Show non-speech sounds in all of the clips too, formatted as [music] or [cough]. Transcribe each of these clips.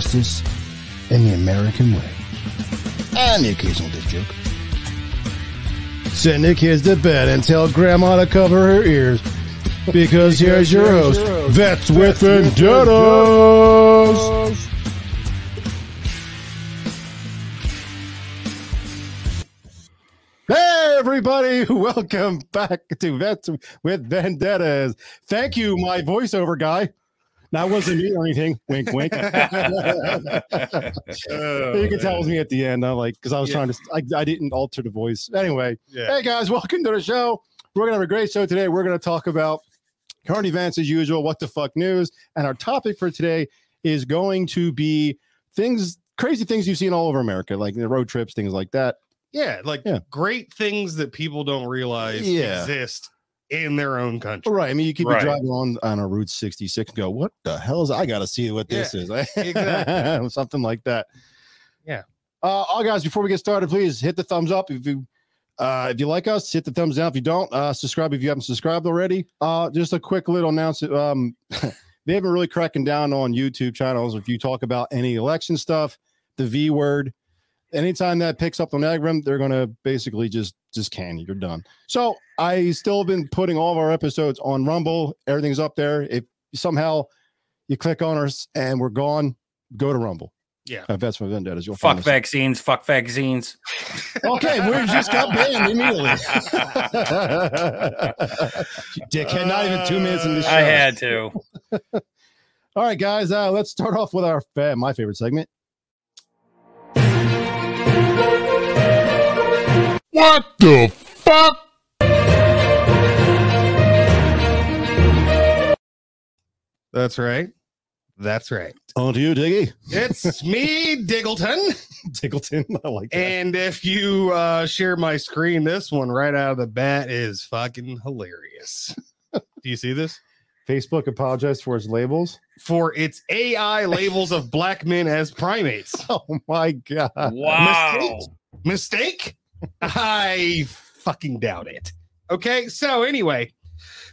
justice, and the American way. And the occasional dick joke. Send the kids to bed and tell grandma to cover her ears. Because here's your host, Vets with Vendettas. Hey, everybody. [laughs] Welcome back to Vets with Vendettas. Thank you, my voiceover guy. That wasn't me or anything. Wink, wink. [laughs] you can tell it was me at the end. I'm like, because I was Yeah. trying to, I, I didn't alter the voice. Anyway, Yeah. hey guys, welcome to the show. We're going to have a great show today. We're going to talk about current events as usual, what the fuck news. And our topic for today is going to be things, crazy things you've seen all over America, like the road trips, things like that. Yeah, like Yeah. great things that people don't realize Yeah. exist in their own country. Right. I mean, you could Right. be driving on on a Route 66 and go, what the hell is I got to see what this is? [laughs] exactly. Something like that. Yeah. Uh, all guys, before we get started, please hit the thumbs up if you uh, if you like us, hit the thumbs down. If you don't, uh, subscribe if you haven't subscribed already. Uh, just a quick little announcement. Um, [laughs] they haven't really cracking down on YouTube channels. If you talk about any election stuff, the V word, anytime that picks up on algorithm, they're gonna basically just just can you. You're done. So I still have been putting all of our episodes on Rumble. Everything's up there. If somehow you click on us and we're gone, go to Rumble. Yeah. Uh, Vets with Vendettas. You'll Fuck find us. vaccines. Fuck vaccines. [laughs] Okay, we just got banned immediately. [laughs] Dickhead, not even two minutes in the show. I had to. [laughs] All right, guys, uh, let's start off with our fa- my favorite segment. What the fuck? That's right. That's right. On to you, Diggy. It's me, Diggleton. [laughs] Diggleton. I like that. And if you uh, share my screen, this one right out of the bat is fucking hilarious. Do you see this? Facebook apologized for its labels. For its AI labels of black men as primates. [laughs] Oh my god. Wow. Mistake? I fucking doubt it. Okay, so anyway,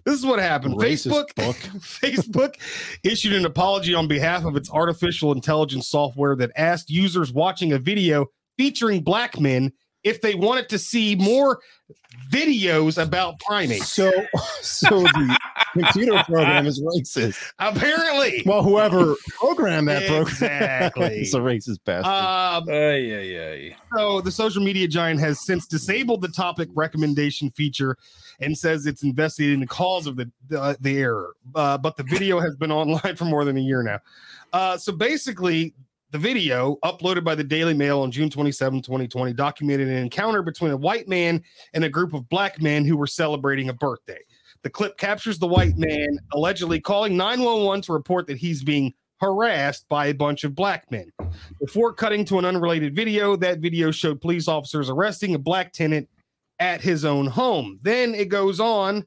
this is what happened. Racist Facebook book. [laughs] Facebook issued an apology on behalf of its artificial intelligence software that asked users watching a video featuring black men if they wanted to see more videos about primates. So, so the computer program is racist. Apparently, Well, whoever programmed that program Exactly. [laughs] is a racist bastard. um, Ay, ay, ay. So the social media giant has since disabled the topic recommendation feature and says it's investigating the cause of the the, the error. Uh, but the video has been [laughs] online for more than a year now. Uh, so basically, the video uploaded by the Daily Mail on June 27, 2020, documented an encounter between a white man and a group of black men who were celebrating a birthday. The clip captures the white man allegedly calling 911 to report that he's being harassed by a bunch of black men. Before cutting to an unrelated video, that video showed police officers arresting a black tenant at his own home. Then it goes on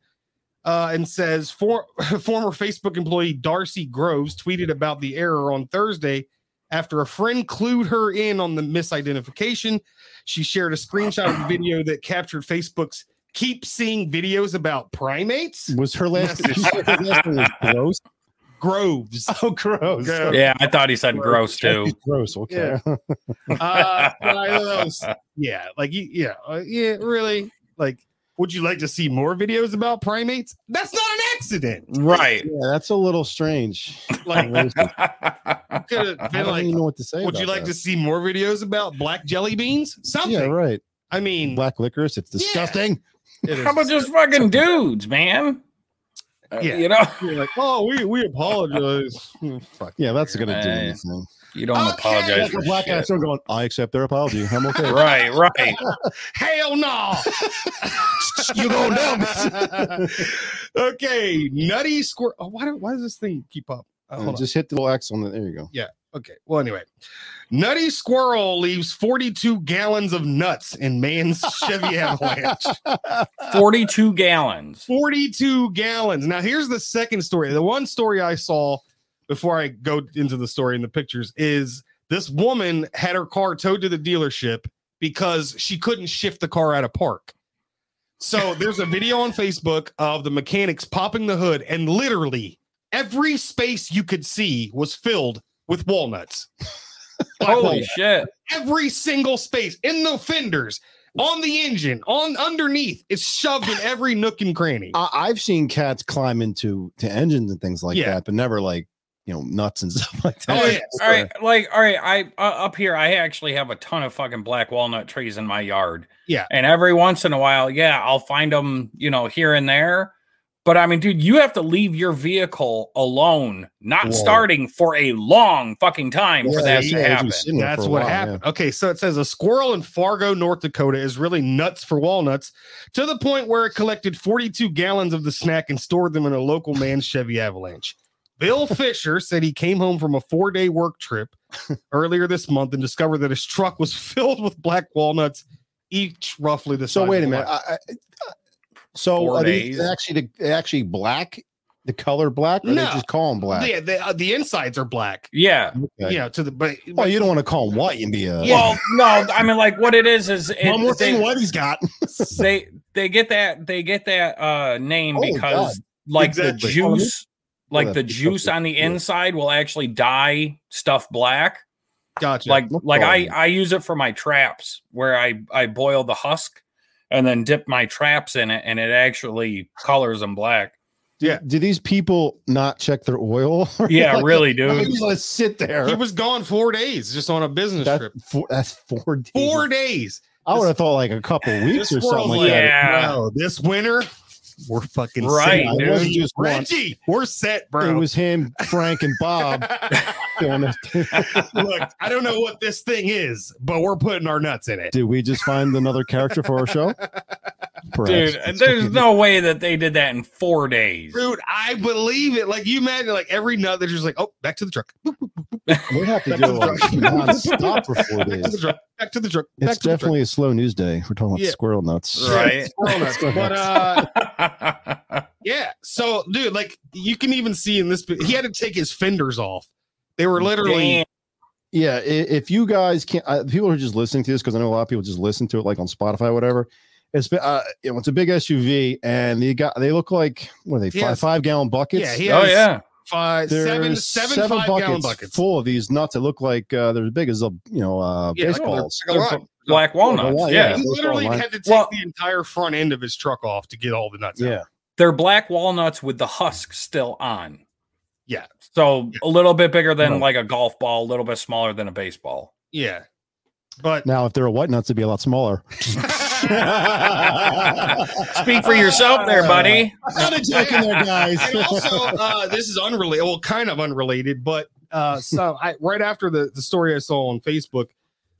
uh, and says for, [laughs] former Facebook employee Darci Groves tweeted about the error on Thursday after a friend clued her in on the misidentification. She shared a screenshot of the video that captured Facebook's keep seeing videos about primates. was her last, her last name was [laughs] gross? Groves. Oh, gross. Gross. Yeah, I thought he said gross too. Gross. Okay. Uh, one of those- yeah, like yeah, uh, yeah, really. Like, would you like to see more videos about primates? That's not an accident. Right. Yeah, that's a little strange. Like, [laughs] I could have been don't like, even know what to say. would you about like to see more videos about black jelly beans? Something. Yeah, right. I mean, Black licorice. It's disgusting. it is- How about just fucking dudes, man? Uh, Yeah. You know, you're like, oh, we we apologize. Hmm, Fuck. Yeah, that's gonna do anything. You don't Okay. apologize for black shit. ass going, I accept their apology. I'm okay. [laughs] Right, right. [laughs] Hell no. [laughs] you going down. okay, nutty squirrel. Oh, why, do, why does this thing keep up? Uh, Uh, hold on. just hit the little X on the. There you go. Yeah. Okay. Well, anyway, Nutty Squirrel leaves 42 gallons of nuts in man's Chevy Avalanche. 42 gallons. 42 gallons. Now, here's the second story. The one story I saw before I go into the story and the pictures is this woman had her car towed to the dealership because she couldn't shift the car out of park. So [laughs] there's a video on Facebook of the mechanics popping the hood, and literally every space you could see was filled with walnuts. [laughs] Black Holy shit. every single space in the fenders, on the engine, on underneath. It's shoved in every nook and cranny. I, I've seen cats climb into to engines and things like Yeah. that, but never like you know nuts and [laughs] stuff like that. Oh, yeah. [laughs] All right, like all right, I uh, up here I actually have a ton of fucking black walnut trees in my yard. Yeah. And every once in a while, yeah, I'll find them, you know, here and there. But I mean, dude, you have to leave your vehicle alone, not Whoa. starting for a long fucking time for that yeah, to it's happen. just sitting there That's what while, yeah. happened. Okay, so it says a squirrel in Fargo, North Dakota is really nuts for walnuts to the point where it collected 42 gallons of the snack and stored them in a local man's Chevy Avalanche. Bill Fischer said he came home from a four day work trip [laughs] earlier this month and discovered that his truck was filled with black walnuts, each roughly the So size wait a minute. life. I, I, so Four are these actually the, actually black? The color black? Or No. they just call them black? Yeah, the, uh, the insides are black. Yeah. Okay. You to the but, Well, you don't want to call them white and be a Well, no, I mean, like what it is is [laughs] it, one more they, thing Whitey's got. they they get that they get that uh name Oh, because like Exactly. the juice like Oh, the juice on the inside will actually dye stuff black gotcha. like no like I. I use it for my traps where I I boil the husk and then dip my traps in it and it actually colors them black. Yeah. Do these people not check their oil? [laughs] Yeah, really, Like, dude. Let's sit there. he was gone four days just on a business that's trip. four, that's four days. Four days. I would have thought like a couple [laughs] weeks This or something like like, that. Yeah. "No, this winter, we're fucking Right, set, It dude. wasn't just one. Reggie, we're set, bro. It was him, Frank, and Bob. [laughs] Look, I don't know what this thing is, but we're putting our nuts in it. Did we just find another character for our show? [laughs] Dude, Perhaps. there's no way that they did that in 4 days. Dude, I believe it. Like you imagine, like every nut, they're just like, oh, back to the truck, we have to do like non-stop [laughs] for four back to the days. truck, back to the truck. Back It's to the truck. definitely a slow news day. We're talking about Yeah. squirrel nuts. Right. Squirrel nuts. [laughs] But uh, [laughs] yeah. So, dude, like you can even see in this, he had to take his fenders off. They were literally. Damn. Yeah, if you guys can't, uh, people are just listening to this because I know a lot of people just listen to it like on Spotify or whatever. It's been, uh, you know, it's a big SUV, and they got they look like what are they five five gallon buckets? Yeah, he Oh has yeah. five, There's seven, seven, five gallon buckets. full of these nuts that look like uh, they're as big as a you know uh, Yeah, baseballs. like a lot. Black walnuts. Well, yeah. yeah. He literally had to take Well- the entire front end of his truck off to get all the nuts. out. Yeah, They're black walnuts with the husk still on. Yeah. So a little bit bigger than Right. like a golf ball, a little bit smaller than a baseball. yeah. But now if they're a white nuts, it'd be a lot smaller. [laughs] [laughs] Speak for yourself there, buddy. Not a joke in there, guys. and also, uh, this is unrelated. Well, kind of unrelated, but uh, so I right after the the story I saw on Facebook,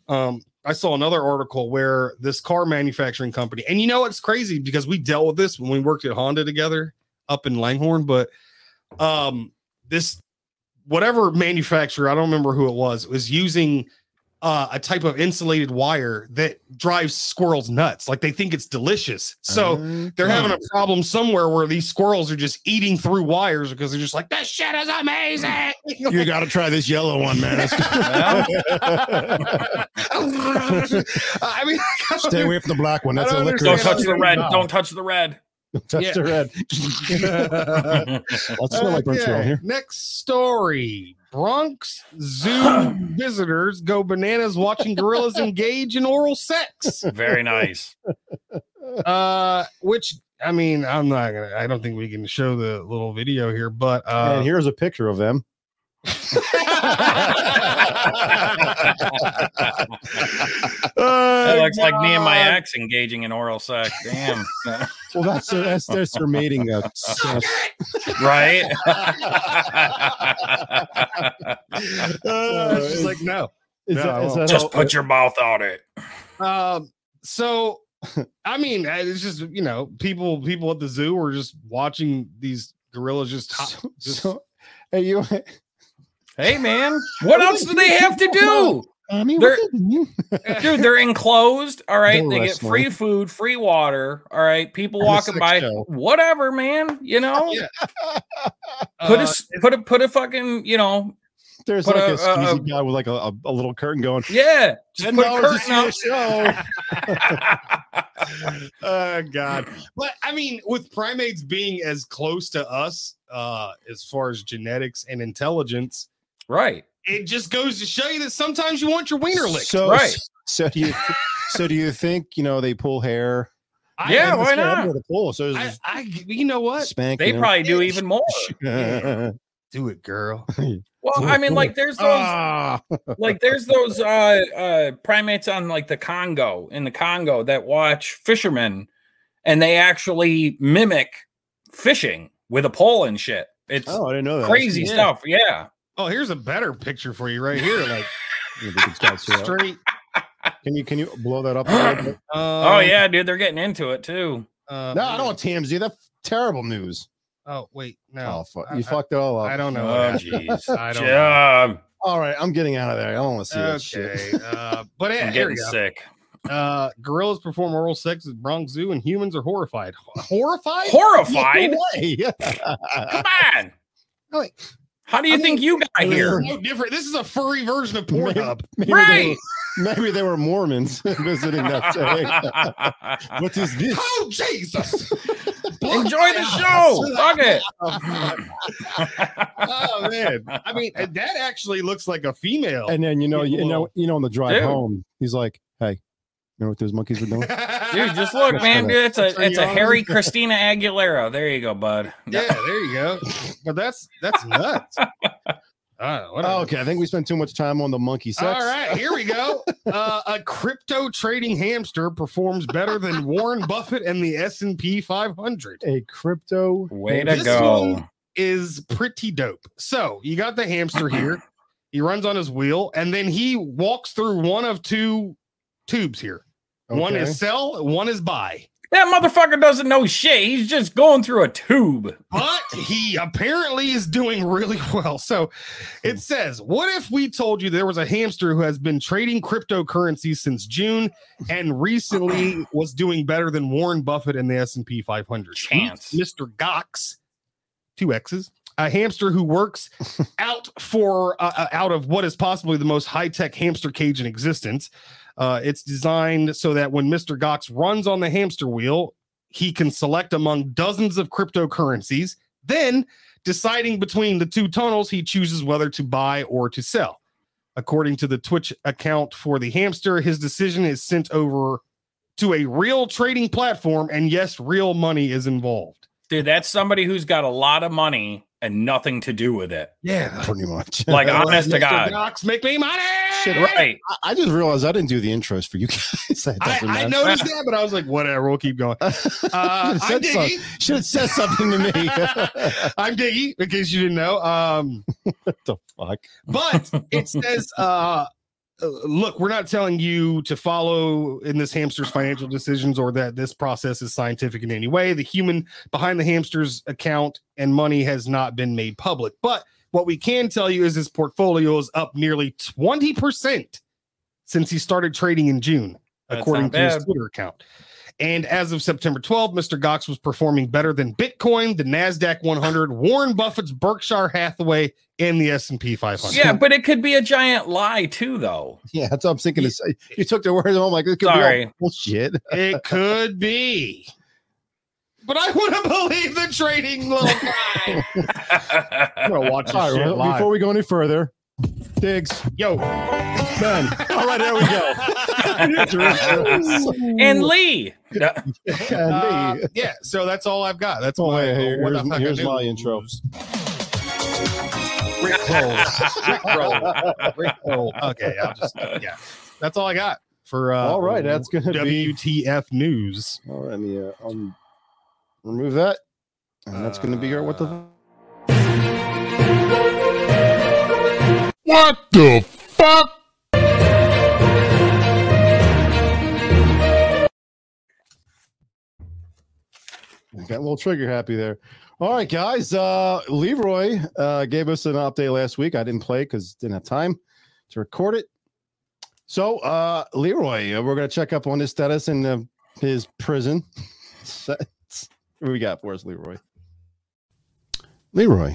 um, I saw another article where this car manufacturing company, and you know it's crazy because we dealt with this when we worked at Honda together up in Langhorne, but um, this whatever manufacturer, I don't remember who it was, was using uh, a type of insulated wire that drives squirrels nuts. Like they think it's delicious. So they're having a problem somewhere where these squirrels are just eating through wires because they're just like, this shit is amazing. [laughs] you got to try this yellow one, man. [laughs] I mean, Stay away from the black one. That's a don't liquor. Don't touch the red. Don't touch the red. [laughs] touch Yeah. the red. [laughs] Let's smell like burnt Okay, here. Next story. Bronx Zoo [laughs] visitors go bananas watching gorillas engage in oral sex. Very nice. Uh, which I mean, I'm not gonna. I don't think we can show the little video here, but uh, and here's a picture of them. [laughs] Oh, It looks like me and my ex engaging in oral sex. Damn. [laughs] Well, that's their, that's, that's their mating. Uh, right? [laughs] Uh, she's like, no. is No, that- I is won't. that Just all- put your mouth on it. Um, so I mean, it's just you know, people people at the zoo are just watching these gorillas just hop, so, so Hey, you. Hey man, what else do they have to do? I mean, They're- [laughs] what Dude, they're enclosed. All right. They're They get wrestling. free food, free water. All right. People And walking by. show. Whatever, man. You know? Yeah. [laughs] Put Uh, a s- put a put a fucking, you know, There's like a, a- a- skeezy a- guy with like a, a, a little curtain going. yeah. Just Ten put a dollars to curtain see a show. [laughs] oh god but i mean with primates being as close to us uh as far as genetics and intelligence right. it just goes to show you that sometimes you want your wiener licked So, Right. So do you? [laughs] so do you think you know they pull hair? I, Yeah, I, why That's what I'm not? gonna Pull. So I, I you know what spank. They probably do even more. [laughs] do it girl [laughs] Well, I mean, like there's those Ah, like there's those uh uh primates on like the Congo in the Congo that watch fishermen and they actually mimic fishing with a pole and shit. It's oh, I didn't know that. crazy Yeah. stuff. Yeah. Oh here's a better picture for you right here like [laughs] Yeah, we can start to- straight Can you can you blow that up? A little bit? [gasps] Oh yeah, dude, they're getting into it too. uh, No, I don't want TMZ. That's terrible news. oh wait no Oh, fuck. I- you I- fucked it all up. I don't know Oh jeez. [laughs] I don't know. Yeah, All right, I'm getting out of there. I don't want to see that shit. uh but yeah [laughs] I'm here we getting sick. uh gorillas perform oral sex at Bronx Zoo and humans are horrified horrified Horrified. No way. Come on. Like, How do you I think you got here? no different this is a furry version of Maybe- Pornhub Maybe, Right. they were, maybe they were Mormons [laughs] visiting that day. [laughs] what is this? oh Jesus [laughs] Enjoy the show. Fuck it. oh man I mean that actually looks like a female And then you know, you know, you know, on the drive Dude. home, he's like, "Hey, you know what those monkeys were doing?" [laughs] Dude, just look, man. Dude, it's a Turn it's a on. Harry Christina Aguilera. There you go, bud. yeah there you go but that's that's nuts [laughs] uh. Oh, okay, I think we spent too much time on the monkey sex. All right, here we go. Uh, a crypto trading hamster performs better than Warren Buffett and the S and P 500. A crypto. Way to This go. one- Is pretty dope. So you got the hamster [clears throat] here. He runs on his wheel, and then he walks through one of two tubes here. One Okay. is sell, one is buy. That motherfucker doesn't know shit. He's just going through a tube. But he apparently is doing really [laughs] well. So it says, What if we told you there was a hamster who has been trading cryptocurrency since June and recently [clears throat] was doing better than Warren Buffett and the S&P 500? Chance. Mr. Goxx, two X's, a hamster who works [laughs] out for uh, uh, out of what is possibly the most high-tech hamster cage in existence. Uh, it's designed so that when Mr. Goxx runs on the hamster wheel, he can select among dozens of cryptocurrencies. Then, deciding between the two tunnels, he chooses whether to buy or to sell. According to the Twitch account for the hamster, his decision is sent over to a real trading platform, and yes, real money is involved. Dude, that's somebody who's got a lot of money and nothing to do with it. Yeah, [laughs] Pretty much. [laughs] Like, honest to Mr. God. Goxx, make me money. Shit, Right. I, I just realized I didn't do the intros for you guys. [laughs] I, I noticed that, but I was like, whatever, we'll keep going. Uh, I'm Should have said, Diggy. should have said something to me. I'm Diggy, in case you didn't know. Um, what the fuck? but it says uh, look we're not telling you to follow in this hamster's financial decisions or that this process is scientific in any way. The human behind the hamster's account and money has not been made public. But what we can tell you is his portfolio is up nearly 20% since he started trading in june That's according to his twitter account and as of September 12th, Mr. Goxx was performing better than Bitcoin, the Nasdaq 100, Warren Buffett's Berkshire Hathaway, and the S&P 500. Yeah, but it could be a giant lie too, though. Yeah, that's what I'm thinking. To say. You took the words. I'm like, this could Sorry. be all bullshit. [laughs] It could be. But I want to [laughs] believe the trading little guy. I'm gonna watch this All right, shit well, live. before we go any further, Diggs, Yo, man. All right, there we go. [laughs] and Lee. No, And uh, me. yeah. So that's all I've got. That's Oh, my. wait, here- what here's, the fuck here's my intro. Rick roll. [laughs] Rick roll. Rick roll. Okay, I'll just yeah. That's all I got for. uh All right, that's gonna be- WTF news. All right, let me uh, um, remove that. And that's going to be our what the. What the fuck? Got a little trigger happy there. All right, guys. Uh, Leroy uh, gave us an update last week. I didn't play because didn't have time to record it. So, uh, Leroy, uh, we're gonna check up on his status in uh, his prison. [laughs] what do we got for us, Leroy? Leroy,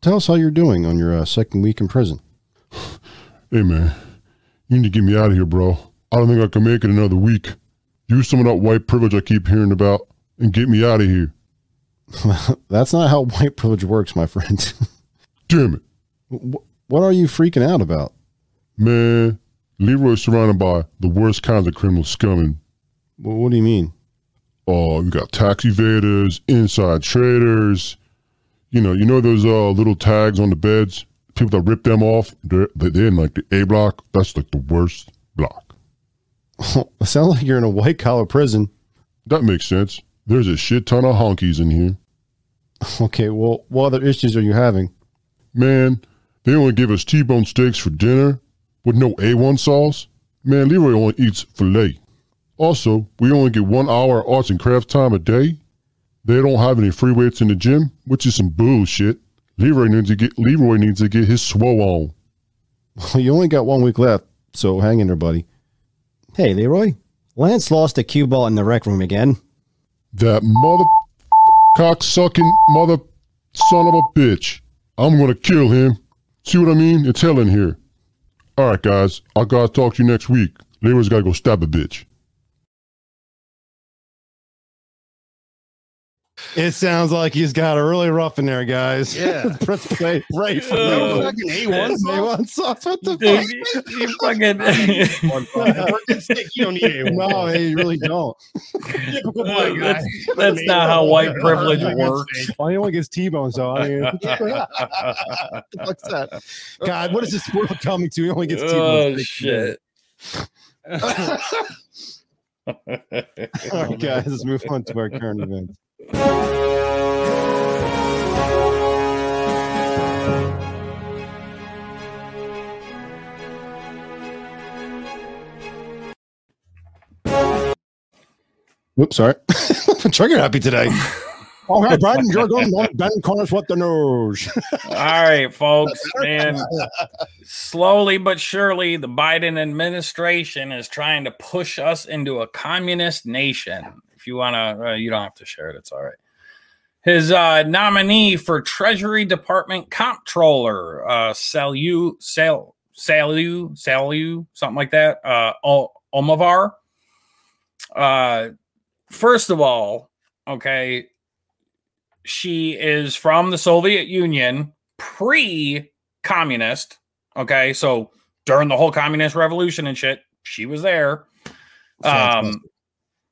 tell us how you're doing on your uh, second week in prison. Hey man, you need to get me out of here, bro. I don't think I can make it another week. Use some of that white privilege I keep hearing about and get me out of here. [laughs] That's not how white privilege works, my friend. [laughs] Damn it. Wh- What are you freaking out about? Man, Leroy's surrounded by the worst kinds of criminal scumming. Wh- What do you mean? Oh, you got tax evaders, inside traders. You know, you know those uh, little tags on the beds? People that rip them off, they're, they're in like the A block. That's like the worst block. Oh, [laughs] it sounds like you're in a white collar prison. That makes sense. There's a shit ton of honkies in here. [laughs] Okay, well, what other issues are you having? Man, they only give us T-bone steaks for dinner with no A1 sauce. Man, Leroy only eats filet. Also, we only get one hour of arts and crafts time a day. They don't have any free weights in the gym, which is some bullshit. Leroy needs to get Leroy needs to get his swole on. Well, [laughs] you only got one week left, so hang in there, buddy. Hey, Leroy. Lance lost a cue ball in the rec room again. That mother cocksucking mother son of a bitch. I'm gonna kill him. See what I mean? It's hell in here. Alright guys, I gotta talk to you next week. Leroy's gotta go stab a bitch. It sounds like he's got a really rough in there, guys. Yeah. [laughs] Press play right from Oh. there. Fucking A1 sauce? A1 sauce. What the fuck? you, fucking. [laughs] You [laughs] don't need A1. No, you really don't. Oh Typical black guy. that's, that's not how white privilege works. Well, he only gets T-bone, so I mean, what the fuck's that? God, what is this world coming to? He only gets Oh T-bone. shit! All right, guys, let's move on to our current events. Whoops, sorry. [laughs] Trigger happy today. [laughs] All right, Brian, you're going on Ben Corners what the news. All right, folks, [laughs] and slowly but surely, the Biden administration is trying to push us into a communist nation. You want to, uh, you don't have to share it. It's all right. His uh, nominee for Treasury Department comptroller, uh, Salu, Sal, Salu, Salu, something like that, uh, O- Omavar. Uh, first of all, okay, she is from the Soviet Union, pre communist. Okay. So during the whole communist revolution and shit, she was there. Um,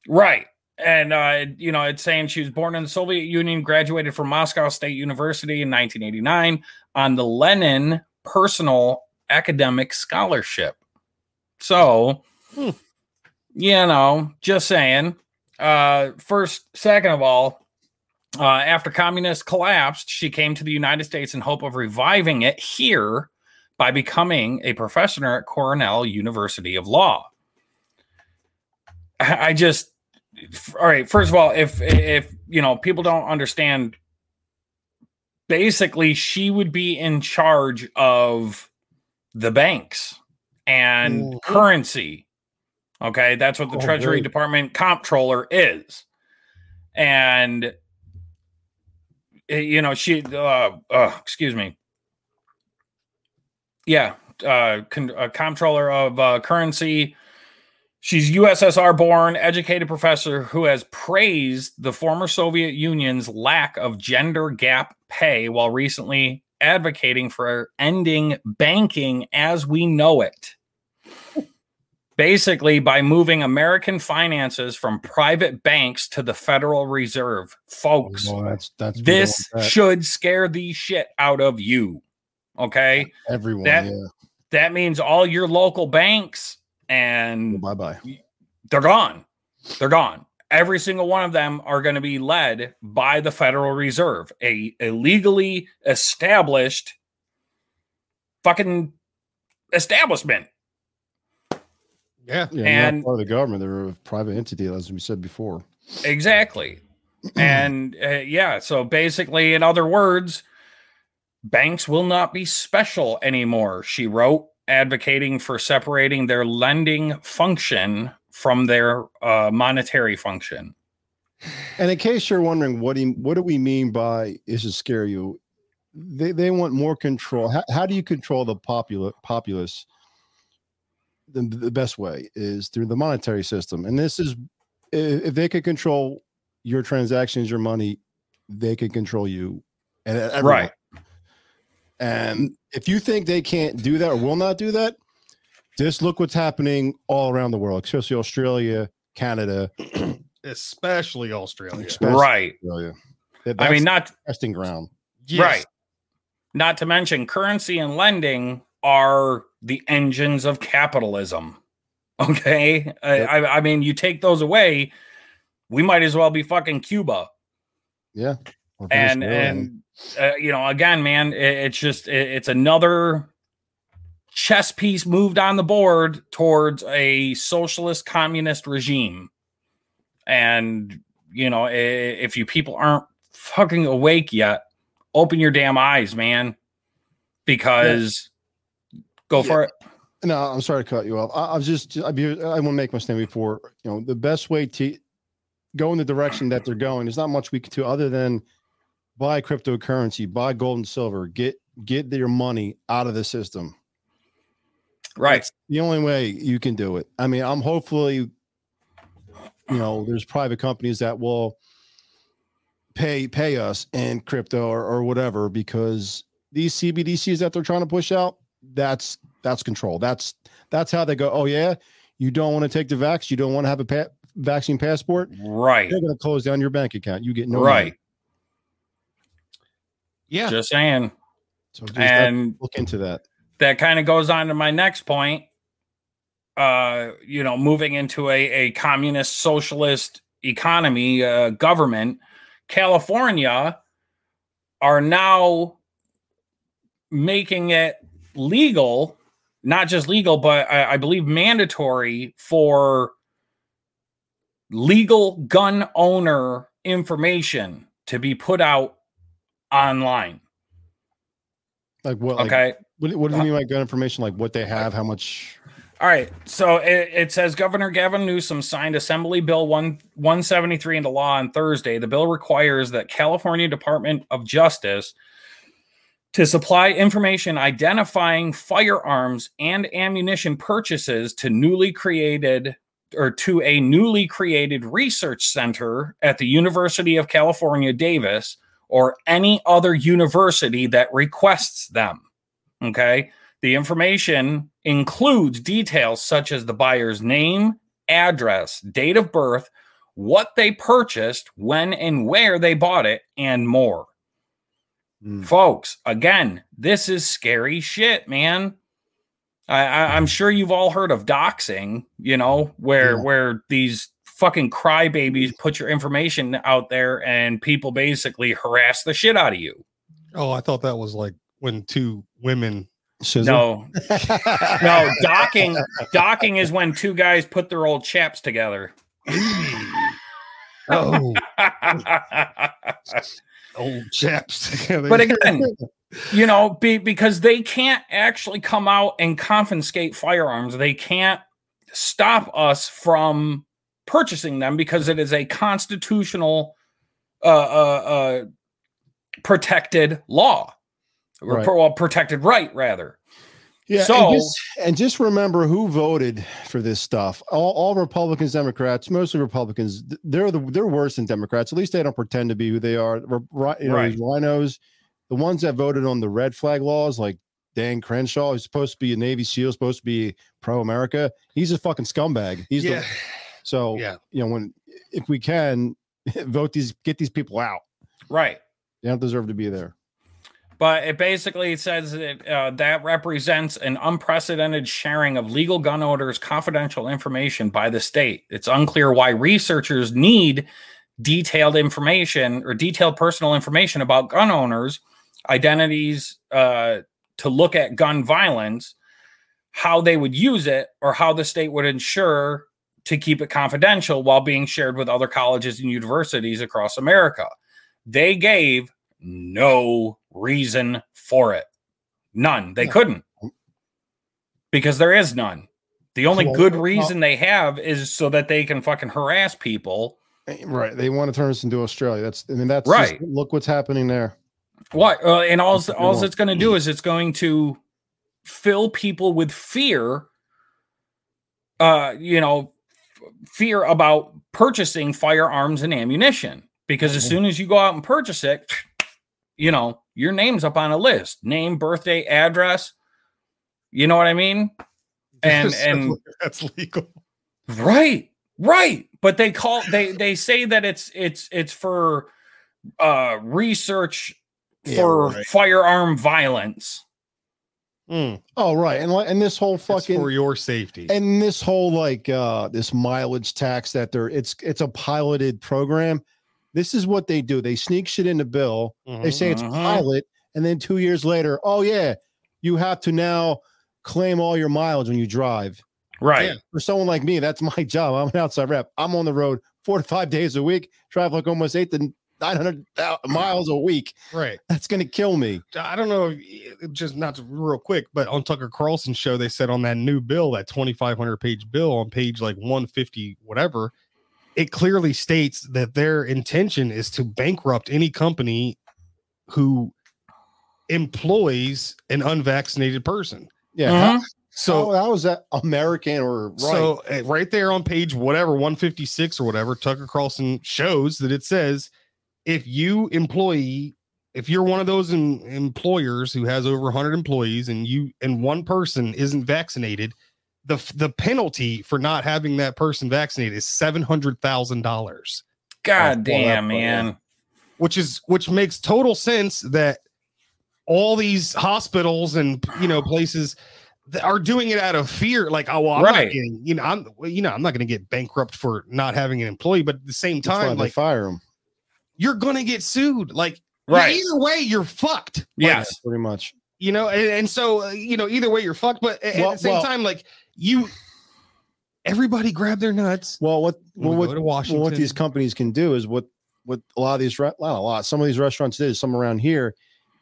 right. And, uh, you know, it's saying she was born in the Soviet Union, graduated from Moscow State University in 1989 on the Lenin Personal Academic Scholarship. So, Hmm. you know, just saying. Uh, first, second of all, uh, after communists collapsed, she came to the United States in hope of reviving it here by becoming a professor at Cornell University of Law. I I just, all right. First of all, if if you know people don't understand, basically she would be in charge of the banks and currency. Okay, that's what the Oh, Treasury great. Department comptroller is, and eh, you know she uh, uh excuse me yeah uh, con- uh comptroller of uh, currency she's ussr born educated professor who has praised the former soviet union's lack of gender gap pay while recently advocating for ending banking as we know it basically by moving american finances from private banks to the federal reserve folks Oh, that's that's this that. should scare the shit out of you. Okay. everyone. that- yeah. That means all your local banks and Bye bye. they're gone. They're gone. Every single one of them are going to be led by the Federal Reserve, a, a legally established fucking establishment. Yeah. Yeah, And- not part of the government. They're a private entity, as we said before. Exactly. [clears throat] and uh, yeah, so basically, in other words, banks will not be special anymore, she wrote, advocating for separating their lending function from their uh, monetary function. And in case you're wondering, what do you, what do we mean by is to scare you? They they want more control. How, how do you control the popula- populace? The, the best way is through the monetary system, and this is if they could control your transactions, your money, they can control you, and everyone. Right. And if you think they can't do that or will not do that, just look what's happening all around the world, especially Australia, Canada, [clears throat] especially Australia. especially Right. Australia. That- I mean, not testing ground. Yes. Right. Not to mention, currency and lending are the engines of capitalism. Okay. Yep. I, I mean, you take those away, we might as well be fucking Cuba. Yeah. And, and, uh, you know, again, man, it, it's just, it- it's another chess piece moved on the board towards a socialist communist regime. And, you know, if you people aren't fucking awake yet, open your damn eyes, man. Because go for it. no, I'm sorry to cut you off. I, I was just, I, be- I want to make my stand before. You know, the best way to go in the direction that they're going, there's not much we can do other than buy cryptocurrency, buy gold and silver, get get your money out of the system. Right. That's the only way you can do it. I mean, I'm hopefully, you know, there's private companies that will pay pay us in crypto or, or whatever because these CBDCs that they're trying to push out, that's that's control. That's that's how they go. Oh yeah, you don't want to take the vax, you don't want to have a pa- vaccine passport. Right. They're going to close down your bank account. You get no money. Right. Yeah. Just saying. So just And look into that. that kind of goes on to my next point. Uh, you know, moving into a, a communist socialist economy, uh, government, California are now making it legal, not just legal, but I, I believe mandatory for legal gun owner information to be put out online. Like what? Like, Okay. What, what do you uh-huh. mean by gun information? Like what they have, how much? All right. So it, it says Governor Gavin Newsom signed Assembly Bill 1, 173 into law on Thursday. The bill requires that California Department of Justice to supply information identifying firearms and ammunition purchases to newly created or to a newly created research center at the University of California, Davis, or any other university that requests them. Okay. The information includes details such as the buyer's name, address, date of birth, what they purchased, when and where they bought it, and more. Hmm. Folks, again, this is scary shit, man. I, I, I'm sure you've all heard of doxing, you know, where Yeah. where these fucking crybabies put your information out there and people basically harass the shit out of you. Oh, I thought that was like when two women. Shizzle? No, [laughs] no, docking docking is when two guys put their old chaps together. Oh, [laughs] old chaps. Together. But again, you know, be, because they can't actually come out and confiscate firearms. They can't stop us from purchasing them because it is a constitutional uh, uh, uh, protected law. Or Right. pro- well, protected right, rather. Yeah. So- and, just, and just remember who voted for this stuff. All, all Republicans, Democrats, mostly Republicans. They're the they're worse than Democrats. At least they don't pretend to be who they are. You know, Right. these RINOs, the ones that voted on the red flag laws, like Dan Crenshaw, who's supposed to be a Navy SEAL, supposed to be pro America. He's a fucking scumbag. He's yeah, the so yeah. you know when if we can [laughs] vote these, get these people out. Right. They don't deserve to be there. But it basically says that uh, that represents an unprecedented sharing of legal gun owners' confidential information by the state. It's unclear why researchers need detailed information or detailed personal information about gun owners' identities uh, to look at gun violence, how they would use it, or how the state would ensure to keep it confidential while being shared with other colleges and universities across America. They gave no reason for it. None. They Yeah. couldn't. Because there is none. The only Well, good well- reason they have is so that they can fucking harass people. Right. They want to turn us into Australia. That's I mean that's Right. just- look what's happening there. What? Uh, and all That's all it's going to do is it's going to fill people with fear. Uh, you know, fear about purchasing firearms and ammunition because as Mhm. soon as you go out and purchase it, you know, your name's up on a list, name, birthday, address. You know what I mean? [laughs] And and [laughs] that's legal. Right, right. But they call they they say that it's it's it's for uh research Yeah, for right. firearm violence. Mm, Oh, right. And and this whole it's fucking for your safety. and this whole like uh this mileage tax that they're it's it's a piloted program. This is what they do. They sneak shit in the bill. They Mhm. say it's Mhm. pilot, and then two years later, oh yeah, you have to now claim all your mileage when you drive. Right. Yeah. For someone like me, that's [laughs] my job. I'm an outside rep. I'm on the road four to five days a week, drive like almost eight to nine hundred miles a week. right. That's gonna kill me. I don't know, if- just not to, real quick, but on Tucker Carlson's show, they said on that new bill, that 2,500 page bill on page like 150, whatever, it clearly states that their intention is to bankrupt any company who employs an unvaccinated person. Yeah. Mhm. So, So that was that American or right. so uh, right there on page whatever 156 or whatever, Tucker Carlson shows that it says if you employee, if you're one of those em- employers who has over 100 employees and you and one person isn't vaccinated, the the penalty for not having that person vaccinated is seven hundred thousand dollars, God damn, that- man. which is which makes total sense that all these hospitals and you know places that are doing it out of fear like oh well, I'm Right. not getting you know I'm you know I'm not going to get bankrupt for not having an employee but at the same time they like fire them. You're going to get sued like Right. either way you're fucked Like, Yes. pretty much. you know and, and so uh, you know either way you're fucked but at, Well- the same well- time like you everybody grab their nuts Well, what well, what well, what these companies can do is what what a lot of these re- not a lot some of these restaurants did some around here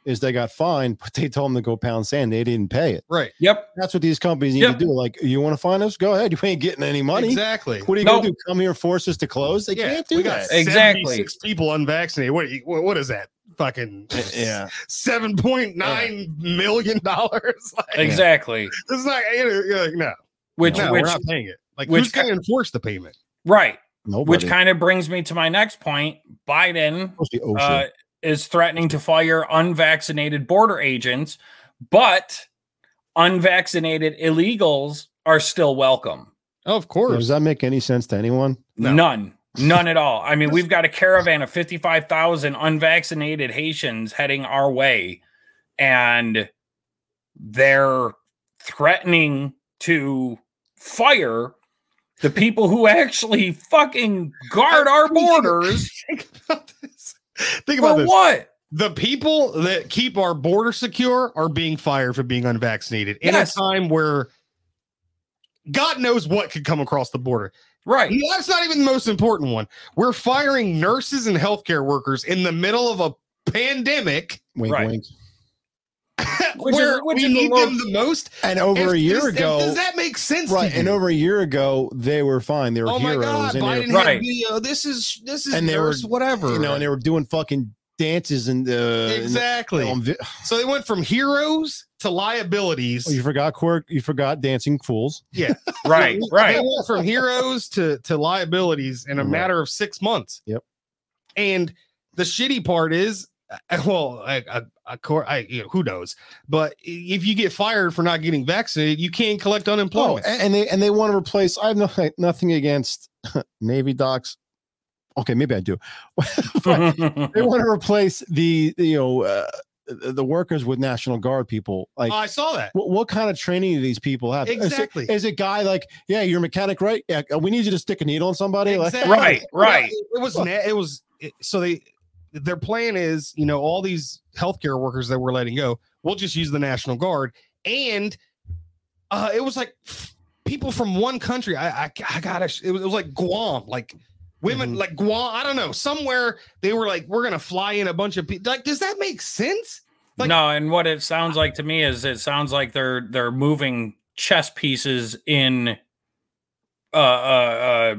is they got fined but they told them to go pound sand they didn't pay it right Yep. that's what these companies need Yep. to do like you want to find us go ahead [laughs] you ain't getting any money exactly what are you No. gonna do come here force us to close they can't do we got that Exactly. 76 people unvaccinated. What, what what is that? Fucking [laughs] yeah seven point nine million dollars. [laughs] Like, Exactly. It's not you're like, no, Which no, we're not paying it. Like which who's going to enforce the payment? right. nobody Which kind of brings me to my next point. Biden Mostly OSHA. uh, is threatening to fire unvaccinated border agents, but unvaccinated illegals are still welcome. Oh, of Yeah, course. does that make any sense to anyone No. None. [laughs] None at all. I mean, we've got a caravan of 55,000 unvaccinated Haitians heading our way, and they're threatening to fire the people who actually fucking guard our borders. [laughs] Think about this. For this. what? The people that keep our border secure are being fired for being unvaccinated in Yes. a time where God knows what could come across the border. Right. That's not even the most important one. We're firing nurses and healthcare workers in the middle of a pandemic wink Right. wink [laughs] Which is- where which we is need low- them the most. and over a year does- if- ago does that make sense? right to and over a year ago they were fine they were oh my heroes god, and they were Right. video. This is this is And they were, whatever. you know, and they were doing fucking dances and uh, exactly. And, vi- so they went from heroes to liabilities. oh, you forgot quirk. You forgot dancing fools. Yeah. right. [laughs] [laughs] Right. They went from heroes to to liabilities in a Right. matter of six months. Yep. And the shitty part is, [laughs] well, I, I, I, cor- I you know, who knows? But if you get fired for not getting vaccinated, you can't collect Oh, unemployment. and, and they and they want to replace. I have no, nothing against [laughs] Navy docs. Okay, maybe I do. [laughs] They want to replace the, the, you know uh, the the workers with National Guard people. Like, Oh, I saw that. what, what kind of training do these people have? Is it- Exactly. Is it guy like, yeah, you're a mechanic, right? Yeah, we need you to stick a needle in somebody. Like, Right, right. It, it was it was it- so they their plan is you know all these healthcare workers that we're letting go, we'll just use the National Guard, and uh, it was like people from one country. I I, I gotta. It was, it was like Guam, like women, Mhm. like Guam. I don't know. Somewhere they were like, we're gonna fly in a bunch of people. Like, does that make sense? Like- no, and what it sounds like to me is it sounds like they're they're moving chess pieces in. Uh, uh,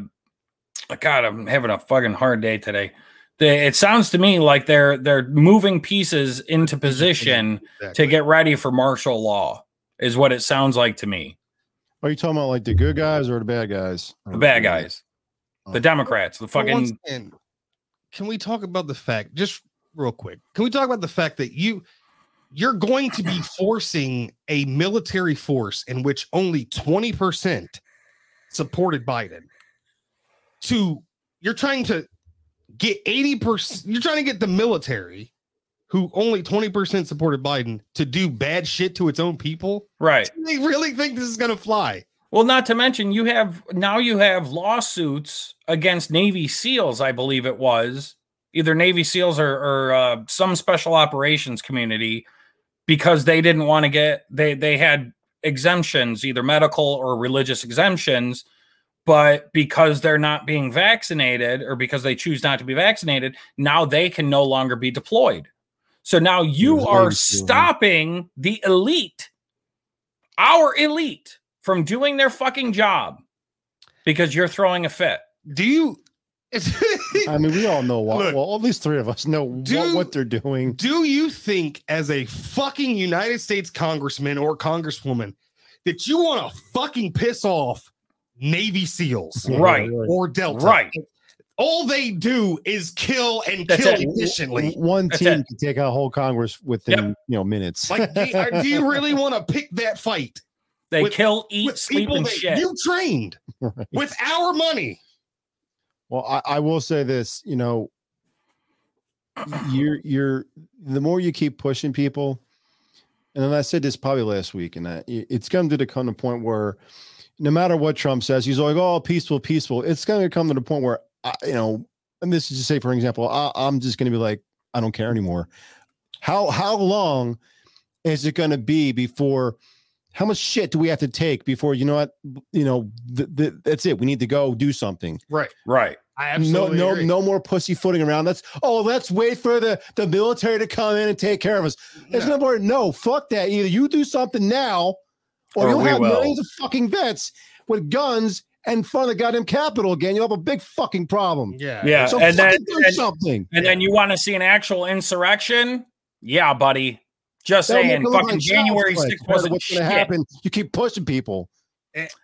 uh, God, I'm having a fucking hard day today. They, it sounds to me like they're they're moving pieces into position to get ready for martial law. Is what it sounds like to me. Are you talking about like the good guys or the bad guys? The bad guys, oh. the Democrats, the But fucking again, can we talk about the fact, just real quick? Can we talk about the fact that you you're going to be [clears throat] forcing a military force in which only 20% supported Biden to you're trying to get 80% you're trying to get the military who only 20% supported Biden to do bad shit to its own people. right. They really think this is going to fly. Well, not to mention you have now you have lawsuits against Navy SEALs, I believe it was either Navy SEALs or, or uh, some special operations community because they didn't want to get they they had exemptions, either medical or religious exemptions, but because they're not being vaccinated or because they choose not to be vaccinated, now they can no longer be deployed. So now you Yes, are Navy SEAL, huh? stopping the elite, our elite, from doing their fucking job because you're throwing a fit. Do you I mean, we all know [laughs] why. Look, well, at least three of us know do- what, what they're doing. Do you think, as a fucking United States congressman or congresswoman, that you want to fucking piss off Navy SEALs Right. or Delta? Right. All they do is kill and That's kill it. efficiently. One That's team it. can take out a whole Congress within you know minutes. Like, do, do you [laughs] really want to pick that fight They With- kill, eat, with sleep, people and that shit. you trained Right. with our money? Well, I, I will say this, you know, you're you're the more you keep pushing people, and then I said this probably last week, and I, it's come to the kind of point where no matter what Trump says, he's like, "Oh, peaceful, peaceful." It's going to come to the point where I, you know, and this is just say, for example, I, I'm just going to be like, I don't care anymore. How how long is it going to be before? How much shit do we have to take before you know what? You know, th- th- that's it. We need to go do something Right. right. I no, absolutely no, agree. no more pussyfooting around. Let's oh, let's wait for the the military to come in and take care of us. It's No. no more. No, fuck that. Either you do something now, or, Or you'll have will. millions of fucking vets with guns and front of the goddamn Capitol again. You'll have a big fucking problem. Yeah. Yeah. So and then fucking do and, something. and then you want to see an actual insurrection? Yeah, buddy. Just That'll saying, make it look fucking January 6th wasn't what's going to happen. You keep pushing people.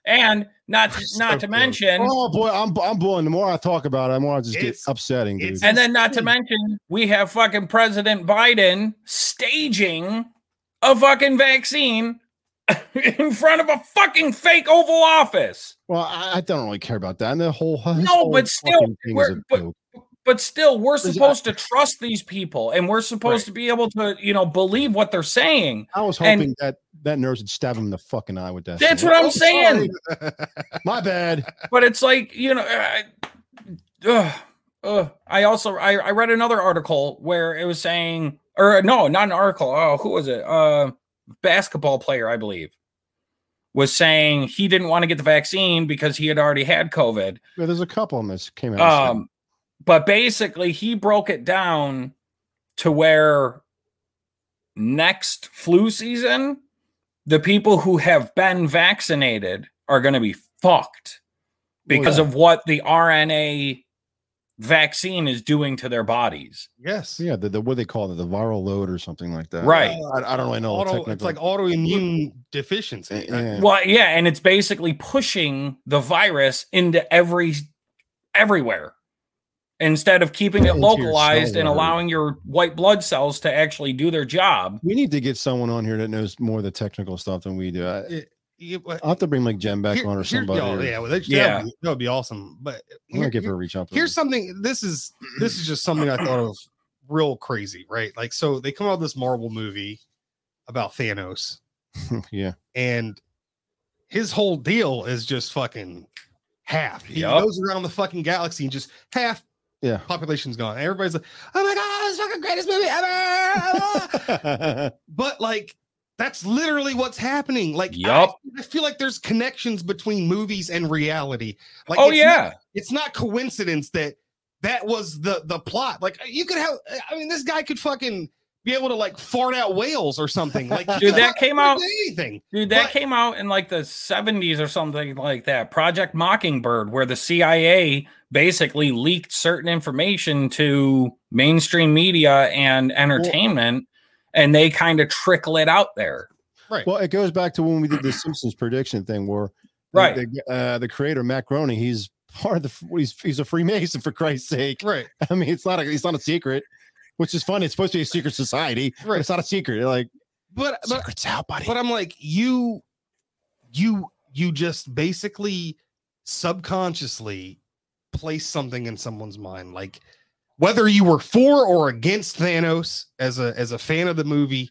And not to, So not to mention, Oh boy, I'm I'm blowing. The more I talk about it, the more I just get upsetting, dude. and then not to mention, we have fucking President Biden staging a fucking vaccine [laughs] in front of a fucking fake Oval Office. well, I, I don't really care about that. And the whole No, but still, fucking thing is we're- but- But still, we're supposed to trust these people, and we're supposed Right. to be able to, you know, believe what they're saying. I was And- hoping that that nurse would stab him in the fucking eye with that. That's thing. what I'm Oh, saying. [laughs] My bad. but it's like you know I, ugh, ugh. I also I, I read another article where it was saying or no not an article oh who was it uh basketball player i believe was saying he didn't want to get the vaccine because he had already had covid Yeah, there's a couple of them that came out. um but basically he broke it down to where next flu season the people who have been vaccinated are going to be fucked because yeah. of what the RNA vaccine is doing to their bodies. Yes. yeah, the, the what they call it, the viral load or something like that. Right. I, I don't really know. the Auto, it's like autoimmune deficiency. Yeah. Well, yeah, and it's basically pushing the virus into every everywhere instead of keeping it localized and allowing your white blood cells to actually do their job. we need to get someone on here that knows more of the technical stuff than we do. I, It- it- I'll have to bring like Jen back here- on or somebody. yo, or- yeah, well, that, Yeah. That, would be, that would be awesome. But I'm gonna give her a reach out. here's something this is this is just something i thought of real crazy right like so they come out with this marvel movie about thanos [laughs] yeah. and his whole deal is just fucking half he Yup. goes around the fucking galaxy and just half Yeah. population's gone everybody's like oh my god it's fucking greatest movie ever [laughs] but like That's literally what's happening. Like, I- I, feel like there's connections between movies and reality. Like, oh it's yeah. not- it's not coincidence that that was the the plot. Like, uh, you could have. Uh, I mean, this guy could fucking be able to like fart out whales or something. Like, Dude, that came out- Anything. Dude, that But- came out in like the 70s or something like that. Project Mockingbird, where the CIA basically leaked certain information to mainstream media and entertainment, and they kind of trickle it out there. Right. Well, it goes back to when we did the Simpsons prediction thing, where Right. the, uh, the creator Matt Groening, he's part of the he's he's a Freemason for Christ's sake. right. [laughs] I mean, it's not a it's not a secret, which is funny. It's supposed to be a secret society, but Right. it's not a secret. They're like But but out, buddy. but I'm like you you you just basically subconsciously place something in someone's mind like whether you were for or against Thanos as a as a fan of the movie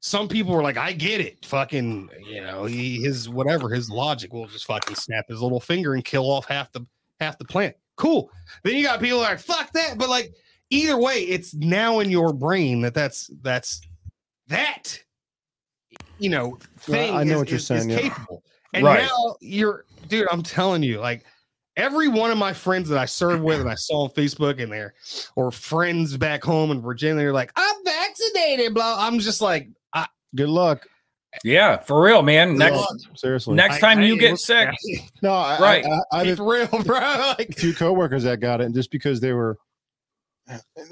some people were like I get it. Fucking you know he, his whatever his logic will just fucking snap his little finger and kill off half the half the planet. Cool. Then you got people like fuck that. But like either way it's now in your brain that that's that's that you know Well, thing I know is- what you're is- is saying, yeah. capable. And Right. now you're dude i'm telling you like every one of my friends that i serve with and i saw on facebook and they're or friends back home in virginia they're like i'm vaccinated blah i'm just like I, Good luck. Yeah, for real, man. Good Next luck. Seriously. next I- time [laughs] I you ain't get sick, no, I, Right. I, I, I keep have it real bro [laughs] like two coworkers that got it, and just because they were,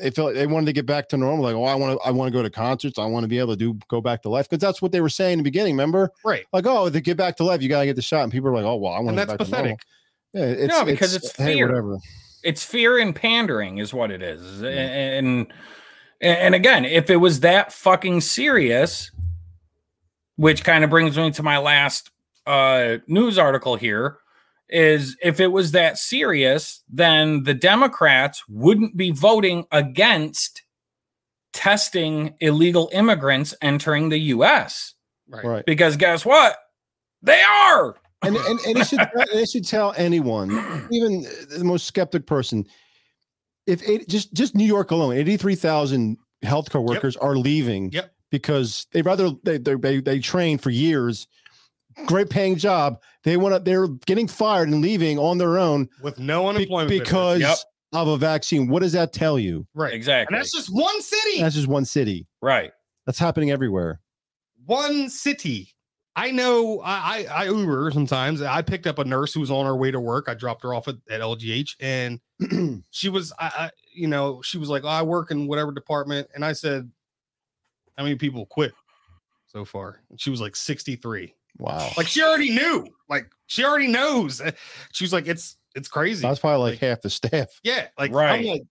they felt like they wanted to get back to normal. Like, oh, I want to, I want to go to concerts. I want to be able to do go back to life because that's what they were saying in the beginning. Remember, right like, oh, to get back to life, you gotta get the shot, and people are like, oh, well, I want to that's back to normal. pathetic Yeah, it's, No, because it's hey, fear. whatever. it's fear and pandering is what it is. And and again, if it was that fucking serious, which kind of brings me to my last uh news article here is if it was that serious, then the Democrats wouldn't be voting against testing illegal immigrants entering the US. right, Right. Because guess what? They are. And and, and it should it should tell anyone, even the most skeptic person, if it, just just New York alone, eighty three thousand healthcare workers are leaving Yep. because they rather they they they, they train for years, great paying job. They want to they're getting fired and leaving on their own with no unemployment benefits. because Yep. of a vaccine. What does that tell you? right Exactly. and that's just one city That's just one city. right. That's happening everywhere. one city. I know I, I I Uber sometimes. I picked up a nurse who was on her way to work. I dropped her off at, at LGH and [clears throat] she was I, I you know, she was like, oh, I work in whatever department. And I said, How many people quit so far? And she was like 63. Wow. Like she already knew. Like she already knows. [laughs] She was like, It's it's crazy. That's probably like half the staff. yeah, like I'm Right. like,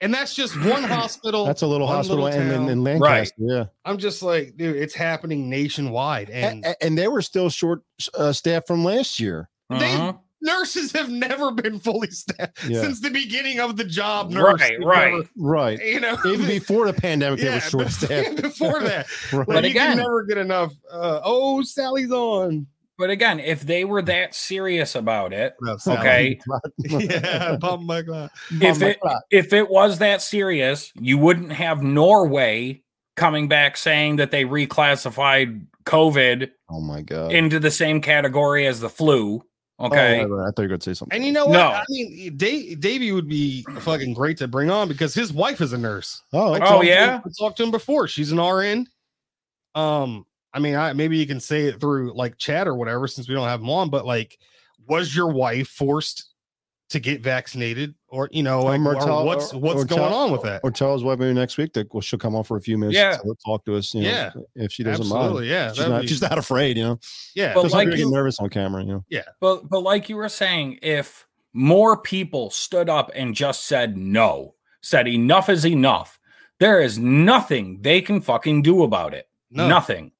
and that's just one [clears throat] hospital. That's a little hospital little in, in, town. in Right. Lancaster. Yeah. I'm just like, dude, it's happening nationwide. And And, and they were still short uh, staff from last year. They- Mhm. nurses have never been fully staffed Yeah. since the beginning of the job. Right, Nurse, they've right. never- Right. you know, Even before the pandemic, they were short [laughs] staffed. Before that, [laughs] Right. like, But you can never get enough. Uh, oh, Sally's on. But again, if they were that serious about it, No, okay, [laughs] [laughs] yeah, pump my glass. if it if it was that serious, you wouldn't have Norway coming back saying that they reclassified COVID Oh my god. into the same category as the flu. Okay. Oh, right, right. I thought you were going to say something. And you know what? No. I mean, Dave, Davey would be fucking great to bring on because his wife is a nurse. oh, I. Oh, talked to yeah? him- I talked to him before. She's an RN. Um, I mean, I maybe you can say it through like chat or whatever, since we don't have him on. But like, was your wife forced to get vaccinated, or you know, like, Um, or or tell- what's or- what's or going tell- on with that? Or tell us why maybe next week that well, she'll come on for a few minutes. Yeah. to talk to us. You know, Yeah. if she doesn't Absolutely, mind. yeah. She's not, be- she's not afraid. You know, yeah. But like like get you- nervous on camera. You know, Yeah, But but like you were saying, if more people stood up and just said no, said enough is enough, there is nothing they can fucking do about it. no, Nothing.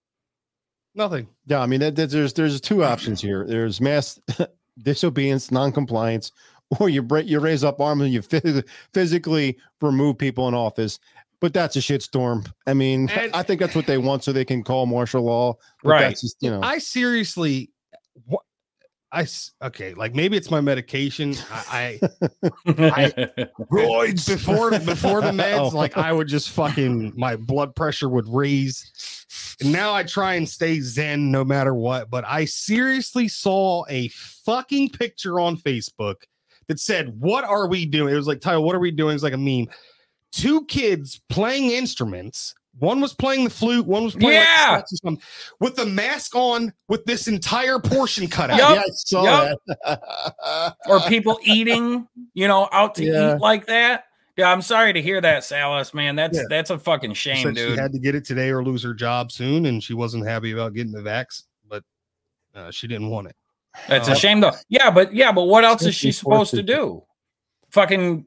Nothing. yeah. I mean, that, that- there's there's two options here. There's mass [laughs] disobedience, non-compliance, [laughs] or you break you raise up arms and you phys- physically remove people in office. But that's a shitstorm. I mean, And- I think that's what they want, so they can call martial law. But Right. Just, you know. I seriously, I okay, like maybe it's my medication. I, I [laughs] Roids. before before the meds, Oh. like I would just fucking my blood pressure would raise. And now I try and stay zen no matter what. But I seriously saw a fucking picture on Facebook that said, "What are we doing?" It was like, "Tyler, what are we doing?" It's like a meme. Two kids playing instruments. One was playing the flute. One was playing Yeah. sax or something, with the mask on, with this entire portion cut out. Yup. Yeah, I saw Yup. that. [laughs] or people eating, you know, out to Yeah. eat like that. Yeah, I'm sorry to hear that, Salas, man. That's Yeah. that's a fucking shame, said dude. She had to get it today or lose her job soon, and she wasn't happy about getting the vax, but uh, she didn't want it. That's Uh, a shame, though. Yeah, but yeah, but what else is she supposed to do? Fucking,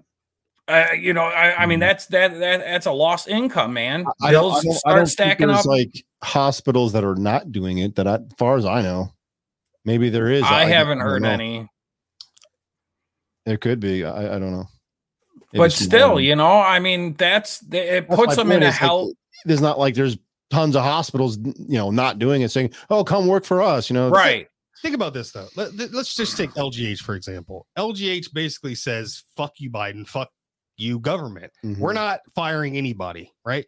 uh, you know, I, I mean, Mhm. that's that that that's a lost income, man. I don't, I don't, I don't stacking up. like hospitals that are not doing it. That, I, as far as I know, maybe there is. I haven't heard know. any, There could be. I, don't know. But still, you know, I mean, that's it That's puts them in a is, like, hell. there's not like there's tons of hospitals, you know, not doing it, saying, "Oh, come work for us." You know, Right. Think about this though. Let, us just take LGH for example. LGH basically says, "Fuck you, Biden. Fuck you, government. Mhm. We're not firing anybody." Right?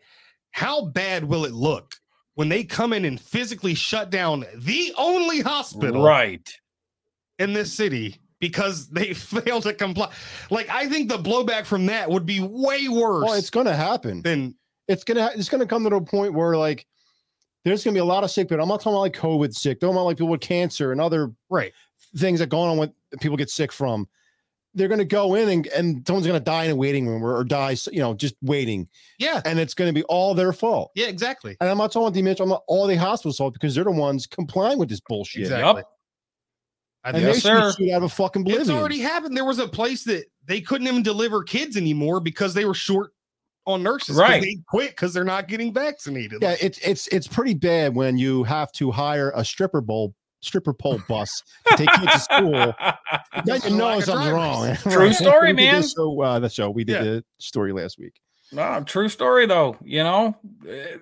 How bad will it look when they come in and physically shut down the only hospital Right. in this city because they [laughs] fail to comply? Like, I think the blowback from that would be way worse Well, it's going to happen. than It's gonna it's gonna come to a point where like there's gonna be a lot of sick people. I'm not talking about like COVID sick. I'm Talking about like people with cancer and other right. things that go on with people get sick from. They're gonna go in and, and someone's gonna die in a waiting room or, or die, you know, just waiting, Yeah. and it's gonna be all their fault. Yeah. Exactly. And I'm not talking about the I'm not all the hospitals fault because they're the ones complying with this bullshit. Exactly. I And think they Yes, should be sir. out of fucking It's already happened. There was a place that they couldn't even deliver kids anymore because they were short on nurses. Right. They quit because they're not getting vaccinated. yeah, it's it's it's pretty bad when you have to hire a stripper bowl stripper pole bus to take kids to school. Now For you [laughs] know lack of something's wrong. [laughs] True story, We did man. this show, uh, the show we did Yeah. the story last week. No, true story though. You know, Uh,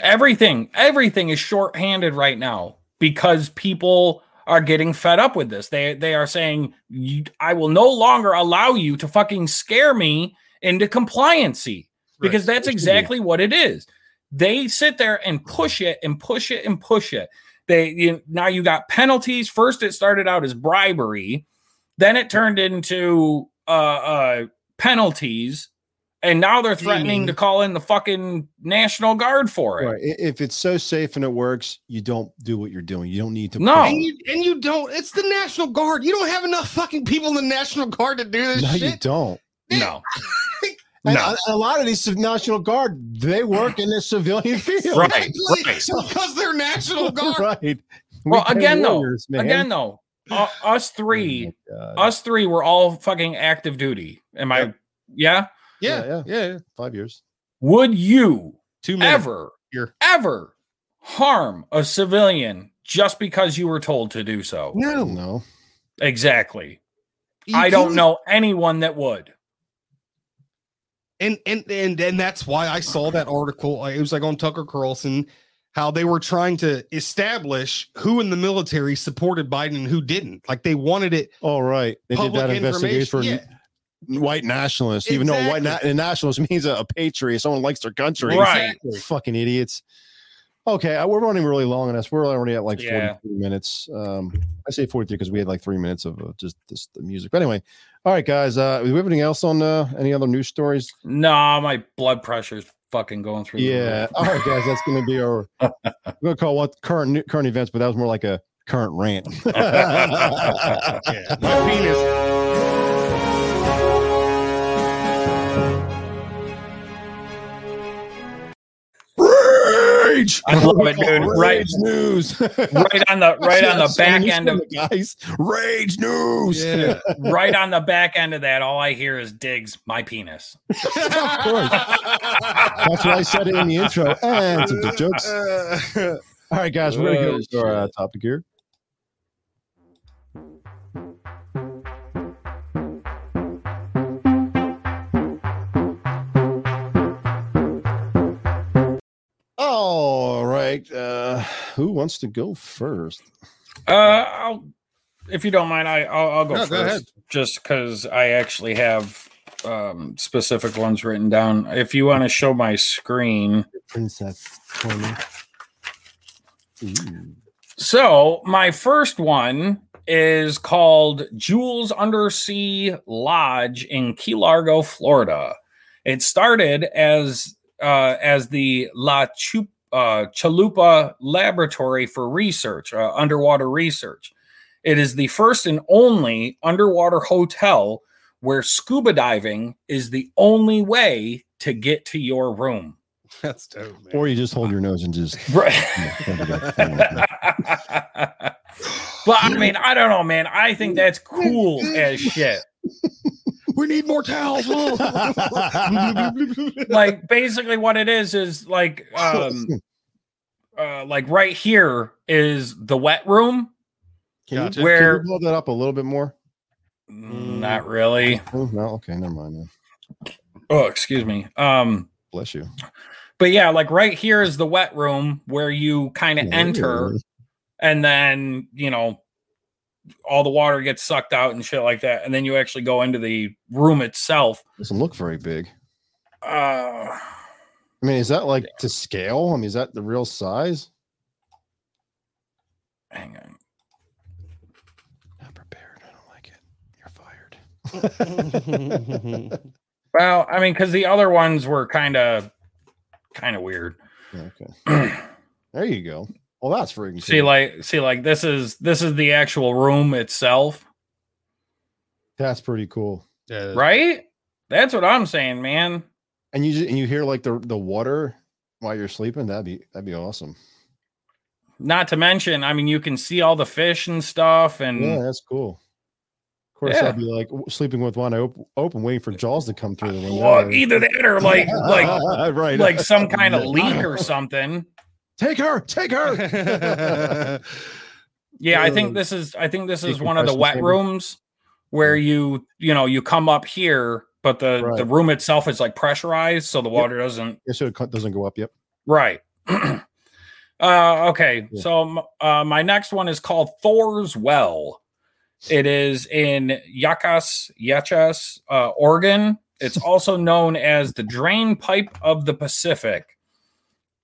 everything, everything is shorthanded right now because people are getting fed up with this. They they are saying, you, "I will no longer allow you to fucking scare me into compliancy," because that's It should be. exactly what it is. They sit there and push it and push it and push it. They you, now you got penalties. First, it started out as bribery, then it turned into uh, uh, penalties, and now they're threatening to call in the fucking National Guard for it. Right. If it's so safe and it works, you don't do what you're doing. You don't need to. No. And you, and you don't. It's the National Guard. You don't have enough fucking people in the National Guard to do this No, you don't. No, [laughs] And no, a, a lot of these National Guard, they work in the civilian [laughs] field. Right, Exactly. right. Because they're National [laughs] Guard. right. Well, Weekend again, though, man. again though, uh, us three, Oh us three were all fucking active duty. Am I? Yeah. Yeah. Yeah, Yeah. yeah. Five years. Would you Two ever, Here. ever harm a civilian just because you were told to do so? No. No. Exactly. You I don't can't- know anyone that would. And and and and that's why I saw that article. It was like on Tucker Carlson, how they were trying to establish who in the military supported Biden and who didn't. Like they wanted it All right. They did that investigation for. Yeah, white nationalists, even though white na- nationalist [laughs] means a, a patriot, someone likes their country. Right. Fucking idiots. Okay, uh, we're running really long on this. We're already at like Yeah. 43 minutes. Um, I say 43 because we had like three minutes of uh, just this, the music. But anyway, all right, guys. Uh, do we have anything else on uh, any other news stories? No, my blood pressure's fucking going through. Yeah. roof. All right, guys. That's going to be our. [laughs] We're going to call what current current events, but that was more like a current rant. [laughs] yeah. My penis. Rage. I love it, dude. Right, Rage news. right on the right on the [laughs] back end of the guys. Rage news. Yeah. [laughs] right on the back end of that. All I hear is digs my penis. [laughs] of course. That's why I said it in the intro. And some dick jokes. All right, guys, we're gonna Oh, go to our uh, topic here. All right, uh, who wants to go first? Uh, I'll if you don't mind, I I'll, I'll go No, first, go just because I actually have um, specific ones written down. If you want to show my screen, Princess. So my first one is called Jules Undersea Lodge in Key Largo, Florida. It started as uh, as the La Chup, uh, Chalupa Laboratory for Research, uh, underwater research. It is the first and only underwater hotel where scuba diving is the only way to get to your room. [laughs] That's dope, man. Or you just hold your nose and just. [laughs] Right. [laughs] But I mean, I don't know, man. I think that's cool as shit. We need more towels. [laughs] [laughs] Like basically what it is is like um [laughs] uh like right here is the wet room. Can Gotcha. you, Where- can you blow that up a little bit more? Not really. Oh, no, okay, never mind. Then. Oh, excuse me. Um Bless you. but yeah, like right here is the wet room where you kind of enter and then, you know, all the water gets sucked out and shit like that and then you actually go into the room itself. Doesn't look very big. Uh I mean, is that like to scale? I mean, is that the real size? hang on. Not prepared. I don't like it. You're fired. [laughs] Well, I mean, because the other ones were kind of, kind of weird. okay. [clears throat] There you go. Well, that's freaking see, cool. like, see, like this is this is the actual room itself, that's pretty cool. yeah, right? That's what I'm saying, man. And you ju- and you hear like the the water while you're sleeping. That'd be that'd be awesome. Not to mention, I mean, you can see all the fish and stuff, and Yeah, that's cool. Of course, Yeah. I'd be like sleeping with one eye op- open, waiting for Jaws to come through the uh, window. well, either that or like, like, [laughs] right, like some kind of [laughs] leak or something. Take her, take her. [laughs] Yeah, I think this is I think this is one of the wet chamber? rooms where you you know you come up here, but the Right. the room itself is like pressurized, so the water doesn't Yeah, so it doesn't go up. Yep. right. [clears throat] uh okay, Yeah. so uh my next one is called Thor's Well. It is in Yakas, Yachas, uh, Oregon. It's also known as the drain pipe of the Pacific.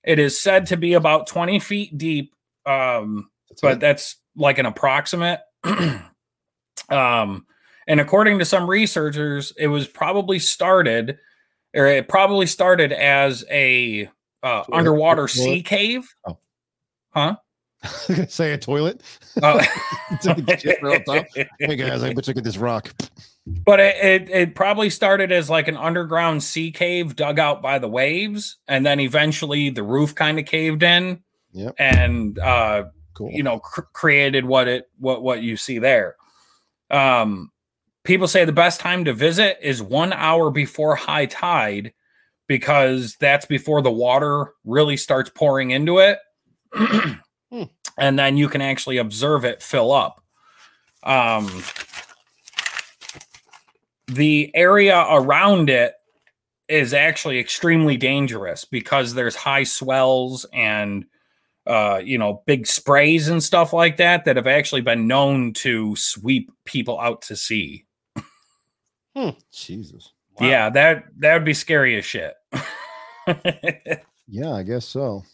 It is said to be about 20 feet deep. Um, That's but it. that's like an approximate. [clears throat] um, and according to some researchers, it was probably started, or it probably started as a uh, underwater toilet? sea cave. Oh. Huh? [laughs] say a toilet. [laughs] Took a shit real hey guys, I bet you get this rock. But it, it it probably started as like an underground sea cave dug out by the waves, and then eventually the roof kind of caved in. Yep. And uh, Cool. you know cr- created what it what what you see there um people say the best time to visit is one hour before high tide because that's before the water really starts pouring into it and then you can actually observe it fill up um the area around it is actually extremely dangerous because there's high swells and uh, you know, big sprays and stuff like that that have actually been known to sweep people out to sea. Jesus. Yeah, that that would be scary as shit. [laughs] Yeah, I guess so.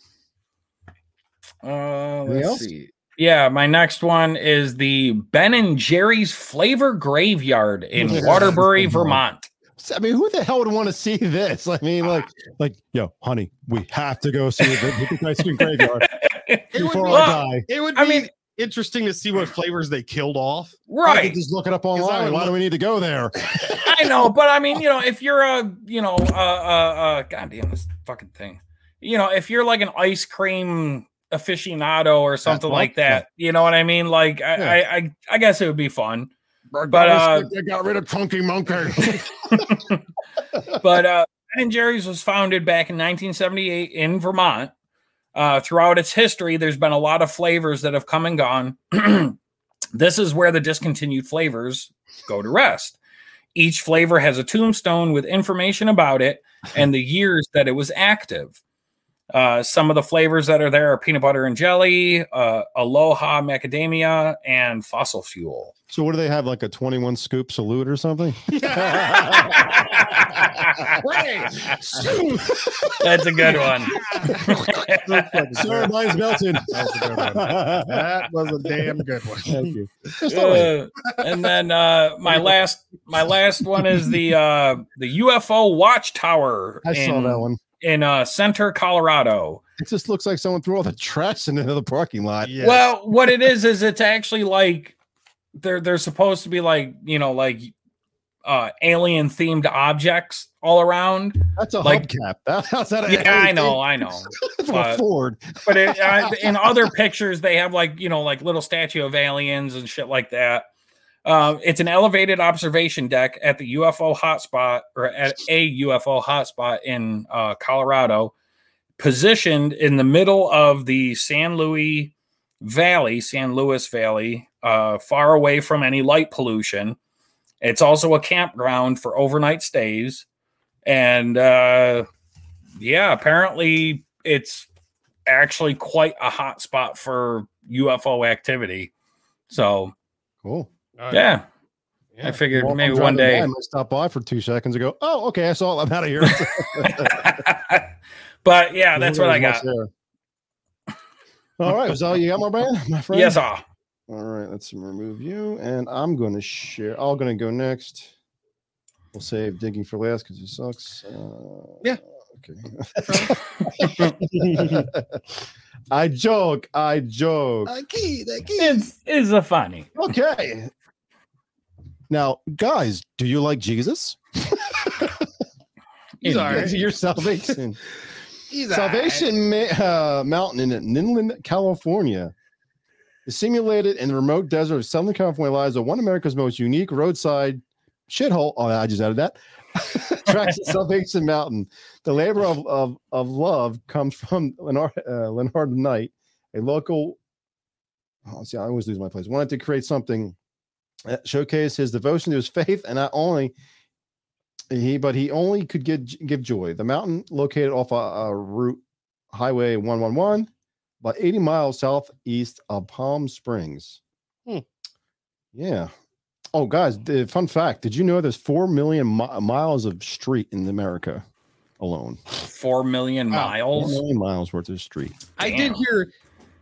Uh let's else? see. Yeah, my next one is the Ben and Jerry's Flavor Graveyard in Waterbury, [laughs] Vermont. I mean, who the hell would want to see this? I mean, like, like, yo, honey, we have to go see the, the ice cream graveyard [laughs] It would, before Well, I die. it would be I mean- interesting to see what flavors they killed off. Right. just look it up online. would Why do we need to go there? [laughs] I know, but I mean, you know, if you're a, you know, uh, uh, uh, goddamn this fucking thing, you know, if you're like an ice cream aficionado or something like that, you know what I mean? Like, I, Yeah. I, I, I guess it would be fun. But uh, they got rid of Chunky Monkey. [laughs] [laughs] But uh, Ben and Jerry's was founded back in 1978 in Vermont. Uh, throughout its history, there's been a lot of flavors that have come and gone. [clears throat] this is where the discontinued flavors go to rest. Each flavor has a tombstone with information about it and the years that it was active. Uh, some of the flavors that are there are peanut butter and jelly, uh, aloha macadamia, and fossil fuel. So what do they have? Like a 21 scoop salute or something? [laughs] That's a good one. [laughs] Sir, mine's melted. That was a good one. That was a damn good one. Thank you. Just all right. Uh, and then uh, my last my last one is the uh, the UFO watchtower I saw that one. In uh, Center, Colorado. It just looks like someone threw all the trash into the parking lot. Yes. Well, what it is is it's actually like they're they're supposed to be like you know like uh, alien themed objects all around. That's a Like- hubcap. That, that's not a Yeah, I know, I know. [laughs] That's a Ford. But it, uh, [laughs] in other pictures, they have like you know like little statue of aliens and shit like that. Uh, it's an elevated observation deck at the UFO hotspot or at a UFO hotspot in uh, Colorado, positioned in the middle of the San Luis Valley, San Luis Valley, uh, far away from any light pollution. It's also a campground for overnight stays, and uh, yeah, apparently it's actually quite a hot spot for UFO activity. So Cool. Uh, yeah, yeah. I figured Well, maybe driving one by, day. I might stop by for two seconds and go, oh, okay, I saw it. I'm out of here. [laughs] but yeah, that's what I got. All right, was that all you got, my man, my friend? Yes, ah. All right, let's remove you, and I'm going to share. I'm going to go next. We'll save digging for last because it sucks. Uh, Yeah. Okay. [laughs] I joke. I joke. It's it's a funny. Okay. Now, guys, do you like Jesus? [laughs] He's [laughs] all right. Your salvation. [laughs] He's all right. Salvation Ma- uh, Mountain in Ninland, California. The simulated in the remote desert of Southern California lies one of America's most unique roadside shithole. Oh, I just added that. Tracks of Salvation Mountain. The labor of, of, of love comes from Leonard, uh, Leonard Knight, a local. Oh, see, I always lose my place. Wanted to create something showcase his devotion to his faith, and not only he, but he only could give give joy. The mountain located off a, a route Highway 111, about 80 miles southeast of Palm Springs. Hmm. Yeah. Oh, guys, the fun fact: Did you know there's four million mi- miles of street in America alone? Four million Wow. Miles. 4 million miles worth of street. I did hear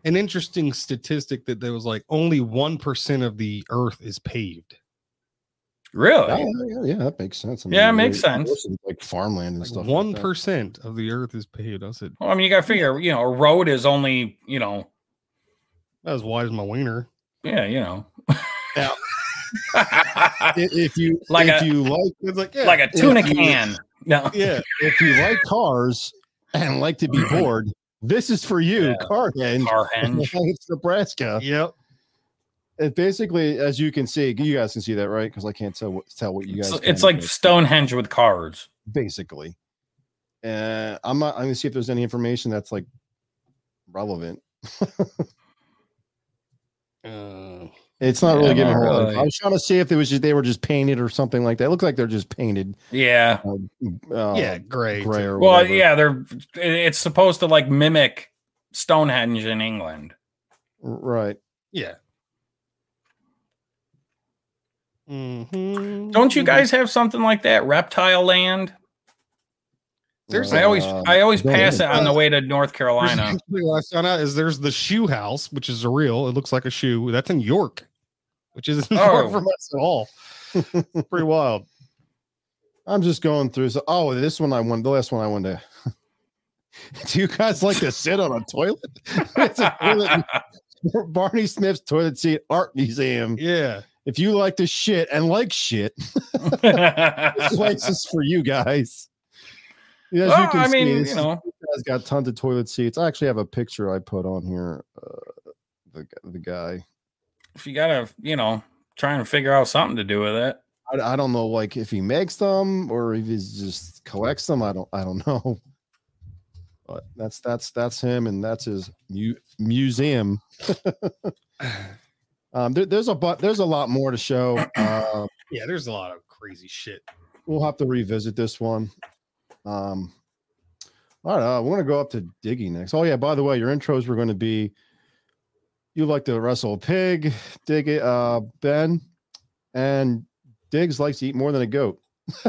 an interesting statistic that there was like only 1% of the earth is paved. Really? Yeah, yeah, yeah, that makes sense. I Yeah, it makes sense. most of it's Like farmland and Like stuff. One like that. of the earth is paved. I said, Well, I mean, you got to figure. You know, a road is only you know. "That as wide as my wiener." Yeah, you know. Yeah. [laughs] If you Like if a- you like It's like, yeah, like a tuna if you- can. No. yeah, if you like cars and like to be [laughs] bored, this is for you. Yeah. Car Henge, Car henge. [laughs] it's Nebraska. yep. It basically, as you can see, you guys can see that, right? Because I can't tell what tell what you guys. It's, it's like but Stonehenge with cards, basically. Uh, I'm not. I'm gonna see if there's any information that's like relevant. [laughs] Uh, It's not Yeah, really giving not her. really. I was trying to see if it was just they were just painted or something like that. It looked like they're just painted. Yeah. Uh, yeah, great. gray or Well, whatever. yeah, they're. It's supposed to like mimic Stonehenge in England. right. Yeah. Mhm. Don't you guys have something like that? Reptile Land. There's I always Uh, I always pass it on the way to North Carolina. actually what I found out is there's the shoe house, which is a real. It looks like a shoe. That's in York, which isn't [laughs] far Oh. from us at all. [laughs] Pretty wild. I'm just going through. So, oh, this one I won. The last one I wanted to. [laughs] Do you guys like to sit on a toilet? it's a toilet. Barney Smith's Toilet Seat Art Museum. Yeah. If you like to shit and like shit, this place is for you guys. As Well, you can I see, mean, you know, guy's got tons of toilet seats. I actually have a picture I put on here. Uh, the the guy. If you gotta, you know, trying to figure out something to do with it. I, I don't know, like if he makes them or if he just collects them. I don't I don't [laughs] know. But that's that's that's him, and that's his mu- museum. [laughs] um, there, there's a but there's a lot more to show. [clears throat] Uh, Yeah, there's a lot of crazy shit. we'll have to revisit this one. Um, All right, uh, we're gonna go up to Diggy next. Oh yeah, by the way, your intros were going to be you like to wrestle a pig, Dig it, uh, Ben, and Diggs likes to eat more than a goat. [laughs]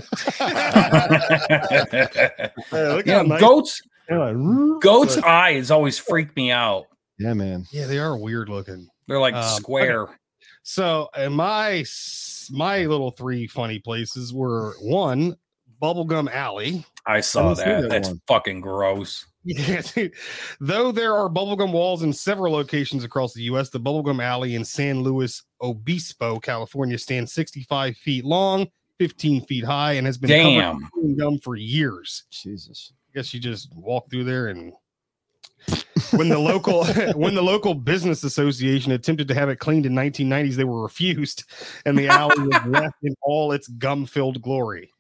Hey, yeah, nice- goats. Like, Goats' eyes always freak me out. yeah, man. Yeah, they are weird looking. They're like Um, okay. square. So, and my my little three funny places were one Bubblegum Alley. I saw didn't that. that That's one. fucking gross. [laughs] Yeah, dude. Though there are bubblegum walls in several locations across the U.S., the Bubblegum Alley in San Luis Obispo, California, stands 65 feet long, 15 feet high, and has been covered in gum for years. Jesus. I guess you just walk through there and when the local [laughs] when the local business association attempted to have it cleaned in 1990s, they were refused, and the alley was [laughs] left in all its gum-filled glory.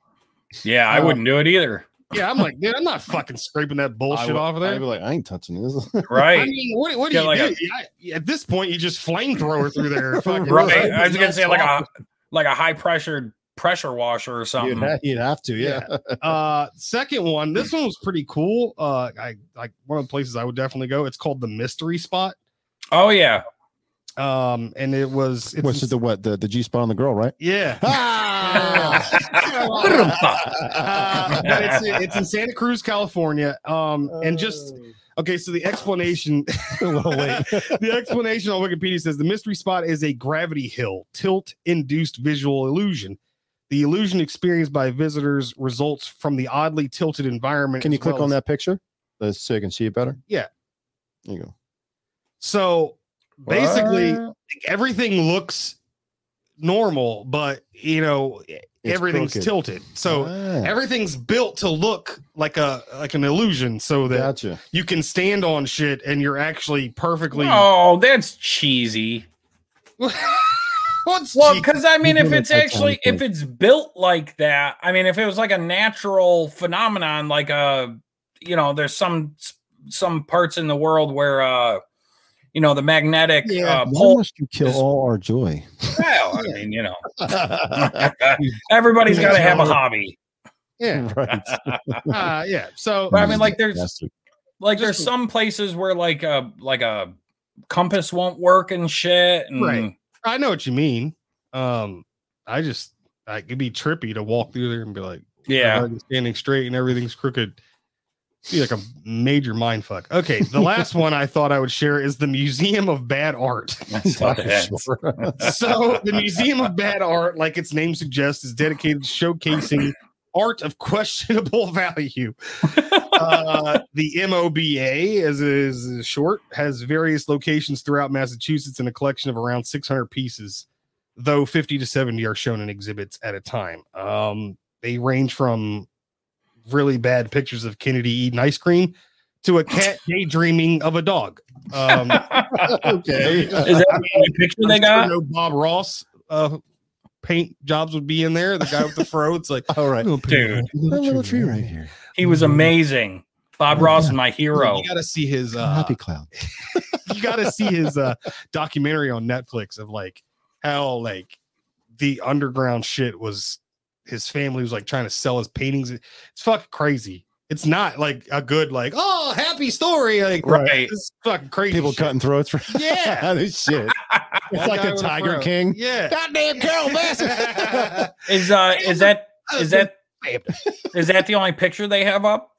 Yeah, I Uh, wouldn't do it either. Yeah, I'm like, dude, I'm not fucking scraping that bullshit would- off of there. I'd be like, I ain't touching this. [laughs] Right. I mean, what, what do Yeah, you like do? a- at this point, you just flamethrower through there. [laughs] Fucking- right. I was gonna melts say like a like a high pressured pressure washer or you'd, something. ha- you'd have to, yeah. uh second one this one was pretty cool uh i like one of the places i would definitely go it's called the mystery spot Oh yeah. um and it was it's What's in- the what? The, the G spot on the girl, right? yeah [laughs] uh, [laughs] but it's it's in Santa Cruz, California. Um, and just okay, so the explanation, [laughs] well, wait. [laughs] the explanation on Wikipedia says the mystery spot is a gravity hill, tilt-induced visual illusion. The illusion experienced by visitors results from the oddly tilted environment. Can you click well on as- that picture Uh, so you can see it better? Yeah. There you go. So basically, What? everything looks normal, but you know It's everything's crooked. tilted. So Ah, everything's built to look like a like an illusion, so that gotcha. you can stand on shit and you're actually perfectly. Oh, that's cheesy. [laughs] What's Well, because I mean, You if it's look like actually if it's built like that, I mean, if it was like a natural phenomenon, like a you know, there's some some parts in the world where uh you know the magnetic Yeah, uh Why must you kill is- all our joy? Well, I mean, you know, [laughs] [laughs] everybody's got to have a hobby. yeah, [laughs] right. uh, yeah. So But I mean, like, there's Bastard. like there's Just- some places where like a like a compass won't work and shit. And, Right. I know what you mean. Um, I just like it'd be trippy to walk through there and be like, Yeah. standing straight and everything's crooked. Be like a major mind fuck. Okay, the last one I thought I would share is the Museum of Bad Art. [laughs] That's what it is. [laughs] so the Museum of Bad Art, like its name suggests, is dedicated to showcasing art of questionable [laughs] value. Uh, the MOBA, as is short, has various locations throughout Massachusetts and a collection of around 600 pieces, though 50 to 70 are shown in exhibits at a time. Um, they range from really bad pictures of Kennedy eating ice cream to a cat [laughs] daydreaming of a dog. Um, [laughs] okay. Is that the only picture they I'm sure got? no Bob Ross uh, paint jobs would be in there. The guy with the fro. It's like, All right. "Oh, Dude, A little tree right here. he was amazing. Bob Ross is my hero. You got to see his. Uh, Happy cloud. [laughs] you got to see his uh, documentary on Netflix of like how like the underground shit was. His family was like trying to sell his paintings. It's fucking crazy. It's not like a good like oh happy story like Right. It's fucking crazy. People shit. cutting throats. For- [laughs] Yeah. this shit. [laughs] It's That like a Tiger fro. King. Yeah. Goddamn Carole Baskin. [laughs] Is uh is that is that is that the only picture they have up?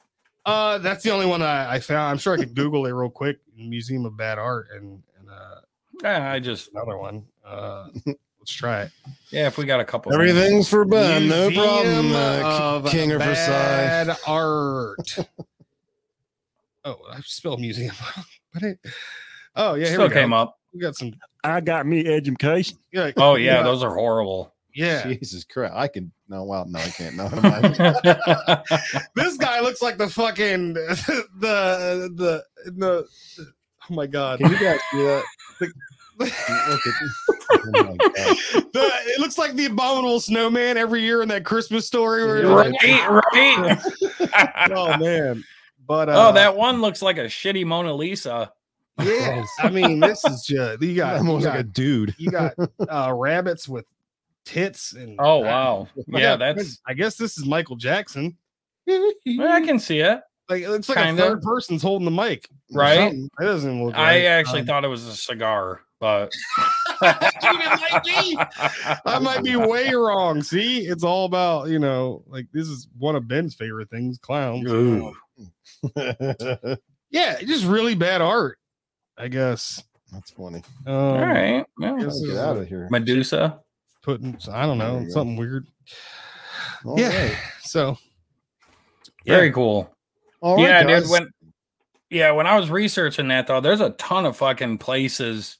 Uh, that's the only one I, I found. I'm sure I could Google it real quick. Museum of Bad Art and, and uh, Yeah, I just another one. Uh, let's try it. yeah. If we got a couple, minutes. Everything's for Ben. No problem. Museum Uh, of K- King of Versailles. Bad Art. [laughs] oh, I spelled museum. [laughs] but it, oh yeah, here still we came go. up. We got some. I got me education. Yeah, [laughs] Oh yeah, those are horrible. yeah. Jesus Christ. I can. No, well, no, I can't. No, I'm. This guy looks like the fucking the the the. Oh my god. Can you guys do that? Look at this. Oh my God. The, it looks like the abominable snowman every year in that Christmas story. Where right, right. [laughs] oh man, but uh, oh, that one looks like a shitty Mona Lisa. yeah. I mean, this is just [laughs] you got, you Almost got, like a dude. you got [laughs] uh, rabbits with tits and Oh wow, yeah, that's I guess this is Michael Jackson. I can see it. Like it's like Kinda. a third person's holding the mic, Right? something. It doesn't look. I actually Um, thought it was a cigar, but Dude, might be. I might be way wrong. See, it's all about you know, like this is one of Ben's favorite things, clowns. [laughs] Yeah, just really bad art, I guess. That's funny. Um, All right. yeah. This Get is, out uh, of here. Medusa. Putting, I don't know, you go. something weird. All yeah. right. [laughs] So, Very yeah. cool. All right, yeah, guys. dude. When yeah, when I was researching that though, there's a ton of fucking places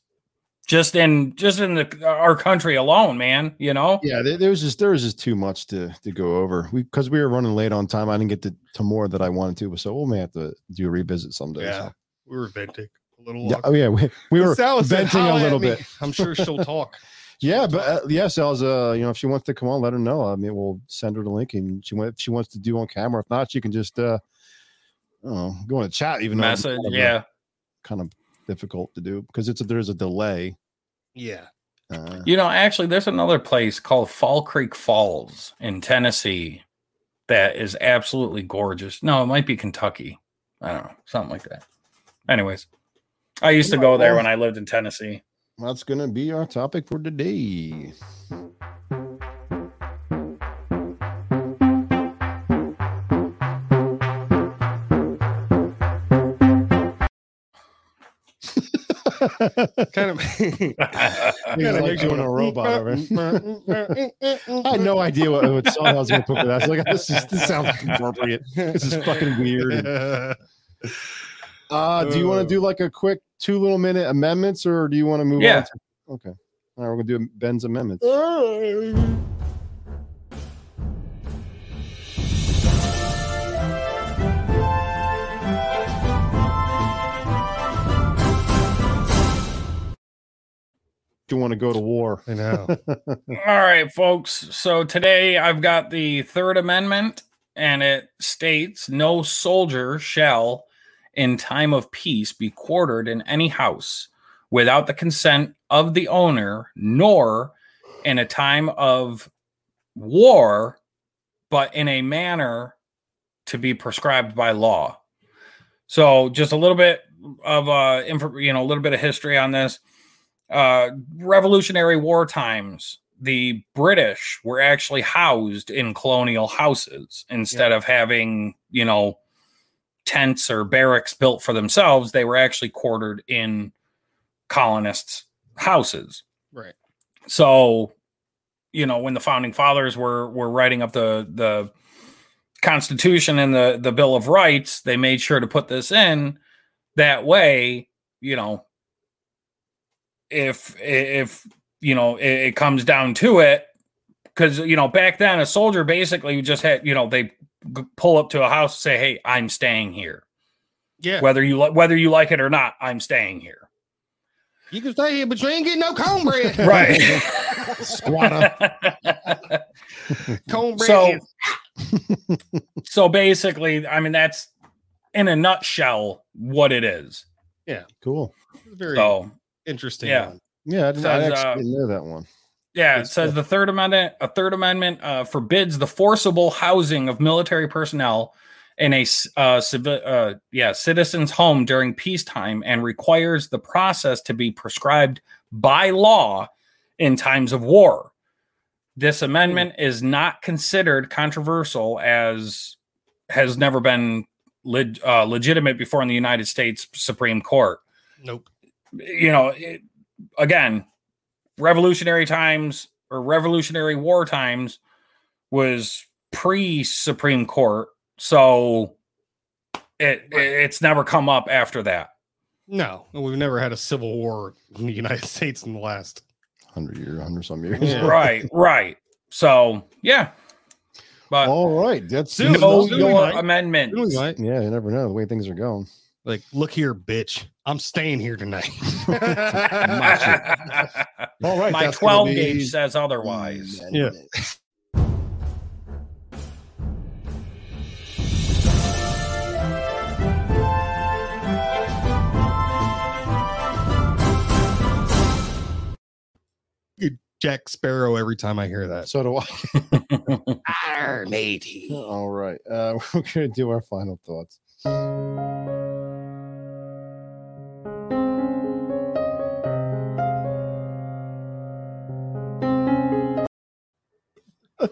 just in just in the our country alone, man. You know. Yeah, there, there was just there was just too much to to go over. We because we were running late on time. I didn't get to, to more that I wanted to, so we may have to do a revisit someday. Yeah. so. we were venting a little. Yeah, oh yeah, we, we were [laughs] Sal said, venting a little bit. I'm sure she'll [laughs] talk. Yeah, but uh, yeah, Sal's uh, you know, if she wants to come on, let her know. I mean, we'll send her the link, and she went. If she wants to do on camera. If not, she can just uh, I don't know, go in a chat. Even though Message. kind of, Yeah. kind of difficult to do because it's a, there's a delay. Yeah. Uh, You know, actually, there's another place called Fall Creek Falls in Tennessee that is absolutely gorgeous. No, it might be Kentucky. I don't know, something like that. Anyways, I used to go there when I lived in Tennessee. that's gonna be our topic for today. Kind of. Yeah, like doing a robot over it. I had no idea what, what song I was going to put for that. I was like, this, is, this sounds [laughs] appropriate. This is fucking weird. [laughs] Uh, do you want to do like a quick two little minute amendments or do you want to move Yeah. on? To, okay. All right, we're going to do Ben's amendments. You want to go to war? I know. [laughs] All right, folks. So today I've got the Third Amendment, and it states no soldier shall, in time of peace, be quartered in any house without the consent of the owner, nor in a time of war, but in a manner to be prescribed by law. So, just a little bit of uh, info, you know, a little bit of history on this uh, Revolutionary War times, the British were actually housed in colonial houses instead of having, you know, tents or barracks built for themselves. They were actually quartered in colonists' houses. right. So, you know, when the founding fathers were were writing up the the Constitution and the the Bill of Rights, they made sure to put this in that way. You know, if if you know it, it comes down to it, because you know back then a soldier basically just had you know they pull up to a house and say, "Hey, I'm staying here, Yeah. whether you li- whether you like it or not. I'm staying here." You can stay here, but you ain't getting no cornbread. [laughs] Right. Squatter. [laughs] cornbread. So- [laughs] so basically, I mean that's in a nutshell what it is. Yeah, cool. very So interesting. yeah. one. Yeah, I, didn't, I actually uh, didn't know that one. yeah, Good it says stuff. the third amendment a third amendment uh, forbids the forcible housing of military personnel in a uh, civi- uh, yeah citizen's home during peacetime and requires the process to be prescribed by law in times of war. This amendment is not considered controversial as has never been leg- uh, legitimate before in the United States Supreme Court Nope. You know, it, again, revolutionary times or revolutionary war times was pre Supreme Court, so it, it it's never come up after that. No, we've never had a civil war in the United [laughs] States in the last. Hundred year, hundred some years. Yeah. [laughs] right, right. So yeah, but All right, that's Soon, know soon we your might. amendment. Yeah, you never know the way things are going. Like, look here, bitch. I'm staying here tonight. [laughs] All right, My that's gonna 12 be gauge says otherwise. Yeah. Jack Sparrow every time I hear that. So do I. [laughs] Arr, matey. All right, uh, [laughs] we're gonna do our final thoughts.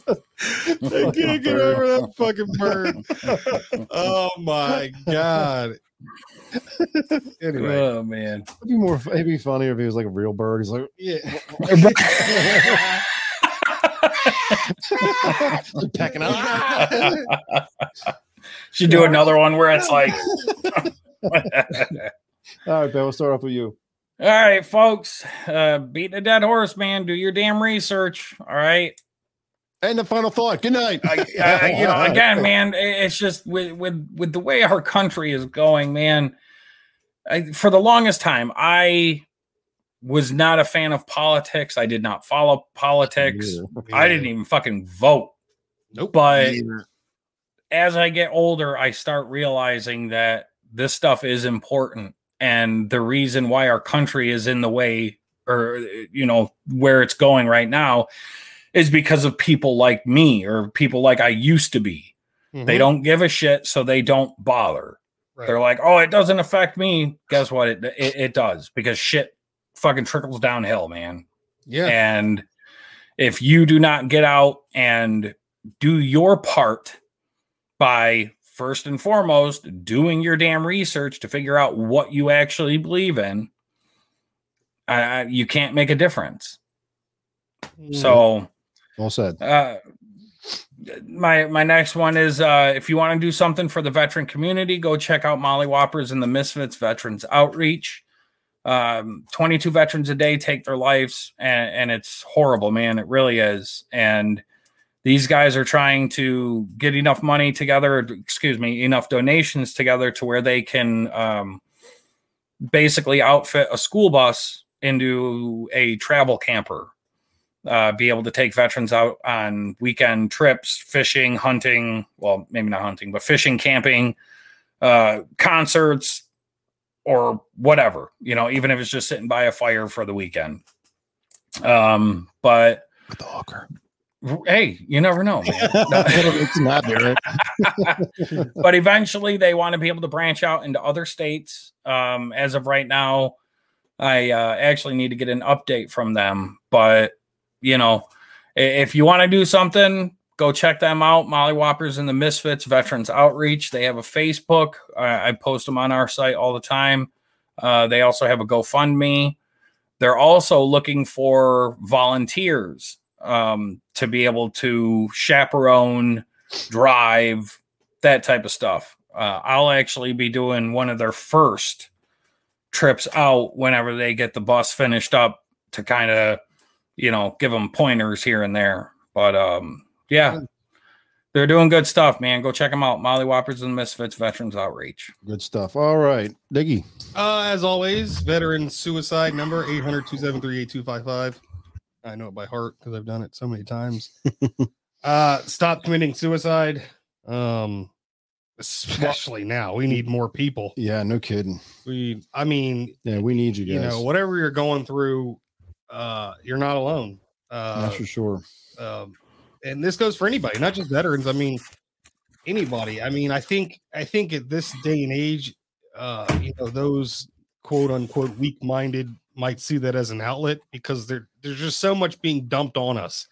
I can't get over that fucking bird. [laughs] Oh my god. anyway, Oh man. It'd be more. It'd be funnier if he was like a real bird. He's like, yeah. pecking up. [laughs] Should do another one where it's like [laughs] All right, Ben. We'll start off with you. All right, folks. Uh beating a dead horse, man. Do your damn research. All right. And the final thought. Good night. I, I, [laughs] you know, again, man, it's just with with with the way our country is going, man. I, for the longest time, I was not a fan of politics. I did not follow politics. I didn't even fucking vote. Nope. But as I get older, I start realizing that this stuff is important. And the reason why our country is in the way or, you know, where it's going right now is because of people like me or people like I used to be. They don't give a shit, so they don't bother. Right. They're like, oh, it doesn't affect me. Guess what? It, it, it does because shit fucking trickles downhill, man. yeah. And if you do not get out and do your part by first and foremost doing your damn research to figure out what you actually believe in, uh, you can't make a difference. So, Well said. uh, my my next one is uh, if you want to do something for the veteran community, go check out Molly Whoppers and the Misfits Veterans Outreach. Um, 22 veterans a day take their lives, and, and it's horrible, man. It really is. And these guys are trying to get enough money together, excuse me, enough donations together to where they can um, basically outfit a school bus into a travel camper uh, be able to take veterans out on weekend trips, fishing, hunting. Well, maybe not hunting, but fishing, camping, uh, concerts, or whatever. You know, even if it's just sitting by a fire for the weekend. Um, but With the hey, you never know, it's not there. but eventually they want to be able to branch out into other states. Um, as of right now, I uh, actually need to get an update from them. But you know, if you want to do something, go check them out. Molly Whoppers and the Misfits Veterans Outreach. They have a Facebook. I, I post them on our site all the time. Uh, they also have a GoFundMe. They're also looking for volunteers um, to be able to chaperone, drive, that type of stuff. Uh, I'll actually be doing one of their first trips out whenever they get the bus finished up to kind of, you know, give them pointers here and there. But um, yeah, they're doing good stuff, man. Go check them out. Molly Whoppers and Misfits Veterans Outreach. Good stuff. All right, Diggy. Uh, as always, veteran suicide number 800 273 8255. I know it by heart because I've done it so many times. [laughs] uh, stop committing suicide. Um, especially now, we need more people. Yeah, no kidding. We, I mean, Yeah, we need you guys. you know, whatever you're going through, uh, you're not alone. Uh, That's for sure. um, and this goes for anybody, not just veterans. I mean, anybody. I mean, I think I think at this day and age, uh, you know, those quote unquote weak minded might see that as an outlet because there there's just so much being dumped on us.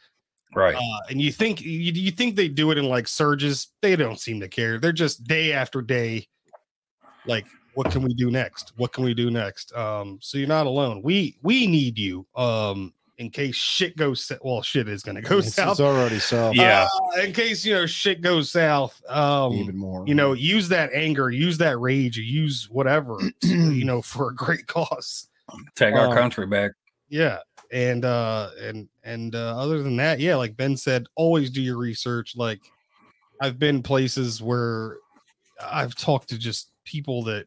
Right. Uh, and you think you, you think they do it in like surges? They don't seem to care. They're just day after day, like, what can we do next? What can we do next? Um, so you're not alone. We we need you. Um, in case shit goes sa- well, shit is gonna go It's, south. it's already south. Yeah. Uh, in case you know shit goes south. Um, even more. you know, use that anger, use that rage, use whatever, [clears throat] you know, for a great cause. Take our um, country back. Yeah. And uh and and uh other than that, yeah, like Ben said, always do your research. Like I've been places where I've talked to just people that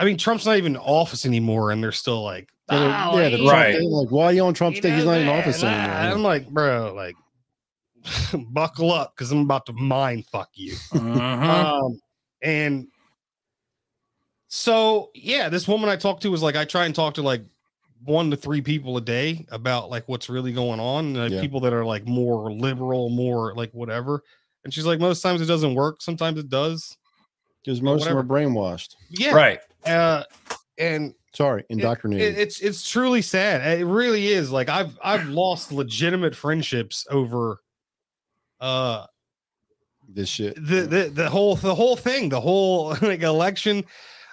I mean Trump's not even in office anymore and they're still like Yeah, the, "Oh, yeah, the he- Trump Right. thing, like, why are you on Trump's he stick? He's does not in office anymore. I- I'm like, bro, like [laughs] buckle up because I'm about to mind fuck you. Mhm. Um, and so yeah, this woman I talked to was like, I try and talk to like one to three people a day about like what's really going on, like Yeah. people that are like more liberal, more like whatever. And she's like, most times it doesn't work, sometimes it does. because most of them are brainwashed. Yeah. Right. Uh, and Sorry, it- indoctrinated. it- it's it's truly sad. It really is. Like I've I've lost legitimate friendships over uh this shit. the the the whole the whole thing, the whole [laughs] like election,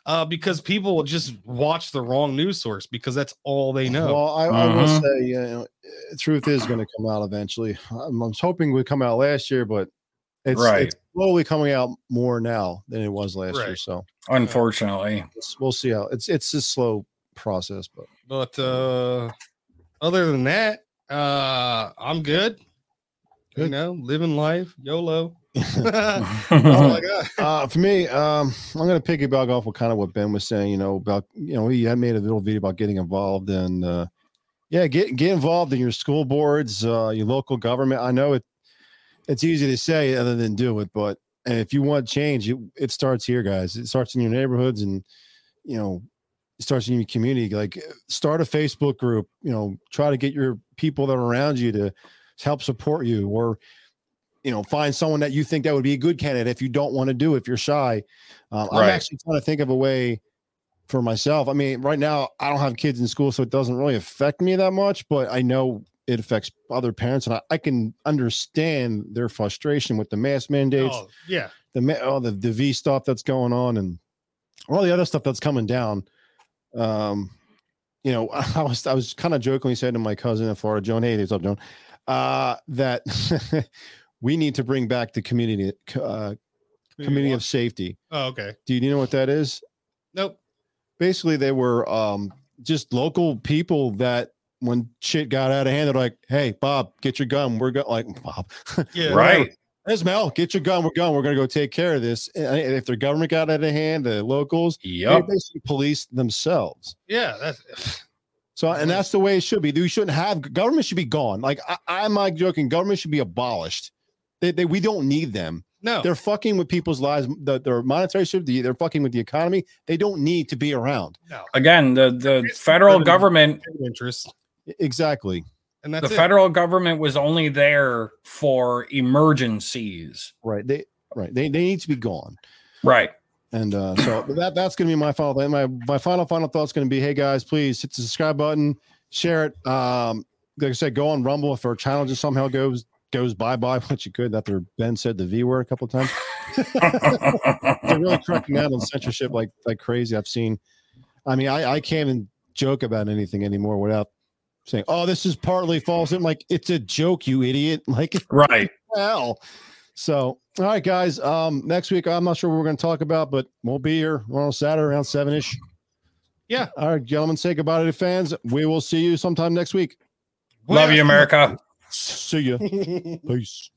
uh, because people will just watch the wrong news source because that's all they know. Well, I, I will Mhm. say, you know, uh, truth is going to come out eventually. I'm, I was hoping it would come out last year, but it's, Right. it's slowly coming out more now than it was last year. So Unfortunately. it's- we'll see how it's it's a slow process, but But uh other than that, uh I'm good. You know, living life, YOLO. Oh oh my god. uh, for me, um, I'm going to piggyback off what kind of what Ben was saying. You know about you know he had made a little video about getting involved and uh, yeah, get get involved in your school boards, uh, your local government. I know it it's easy to say other than do it, but if you want change, it, it starts here, guys. It starts in your neighborhoods and you know it starts in your community. Like start a Facebook group. You know, try to get your people that are around you to help support you or you know find someone that you think that would be a good candidate if you don't want to do it if you're shy um, i'm actually trying to think of a way for myself i mean right now i don't have kids in school so it doesn't really affect me that much but i know it affects other parents and i, I can understand their frustration with the mask mandates Oh, yeah. the ma- all the, the v stuff that's going on and all the other stuff that's coming down um you know [laughs] i was i was kind of jokingly saying to my cousin in florida joan hey what's up joan uh that [laughs] we need to bring back the community uh community of safety Oh, okay. do you know what that is Nope. basically they were um just local people that when shit got out of hand they're like hey bob get your gun we're going like bob Yeah. [laughs] Right. There's Mel. Get your gun. We're going. We're going to go take care of this. And if their government got out of hand, the locals, yeah, they basically police themselves. Yeah. That's So, and that's the way it should be. We shouldn't have government should be gone. Like I, I'm not joking. Government should be abolished. They, they, we don't need them. no. They're fucking with people's lives. The, their monetary system. They're fucking with the economy. They don't need to be around. no. Again, the, the federal government interest. Exactly. And that's the it. federal government was only there for emergencies. Right. They right. They, they need to be gone. Right. And uh, so that that's gonna be my final thing. My my final final thought's gonna be, hey guys, please hit the subscribe button, share it. Um, like I said, go on Rumble if our channel just somehow goes goes bye bye, which you could. After Ben said the V word a couple of times, [laughs] they're really cracking out on censorship like like crazy. I've seen. I mean, I I can't even joke about anything anymore without saying, "Oh, this is partly false." I'm like, it's a joke, you idiot. [laughs] Like, right. hell. So, all right, guys. Um, next week, I'm not sure what we're going to talk about, but we'll be here on Saturday around seven ish. Yeah. All right, gentlemen, say goodbye to the fans. We will see you sometime next week. Love you, America. See you. [laughs] Peace.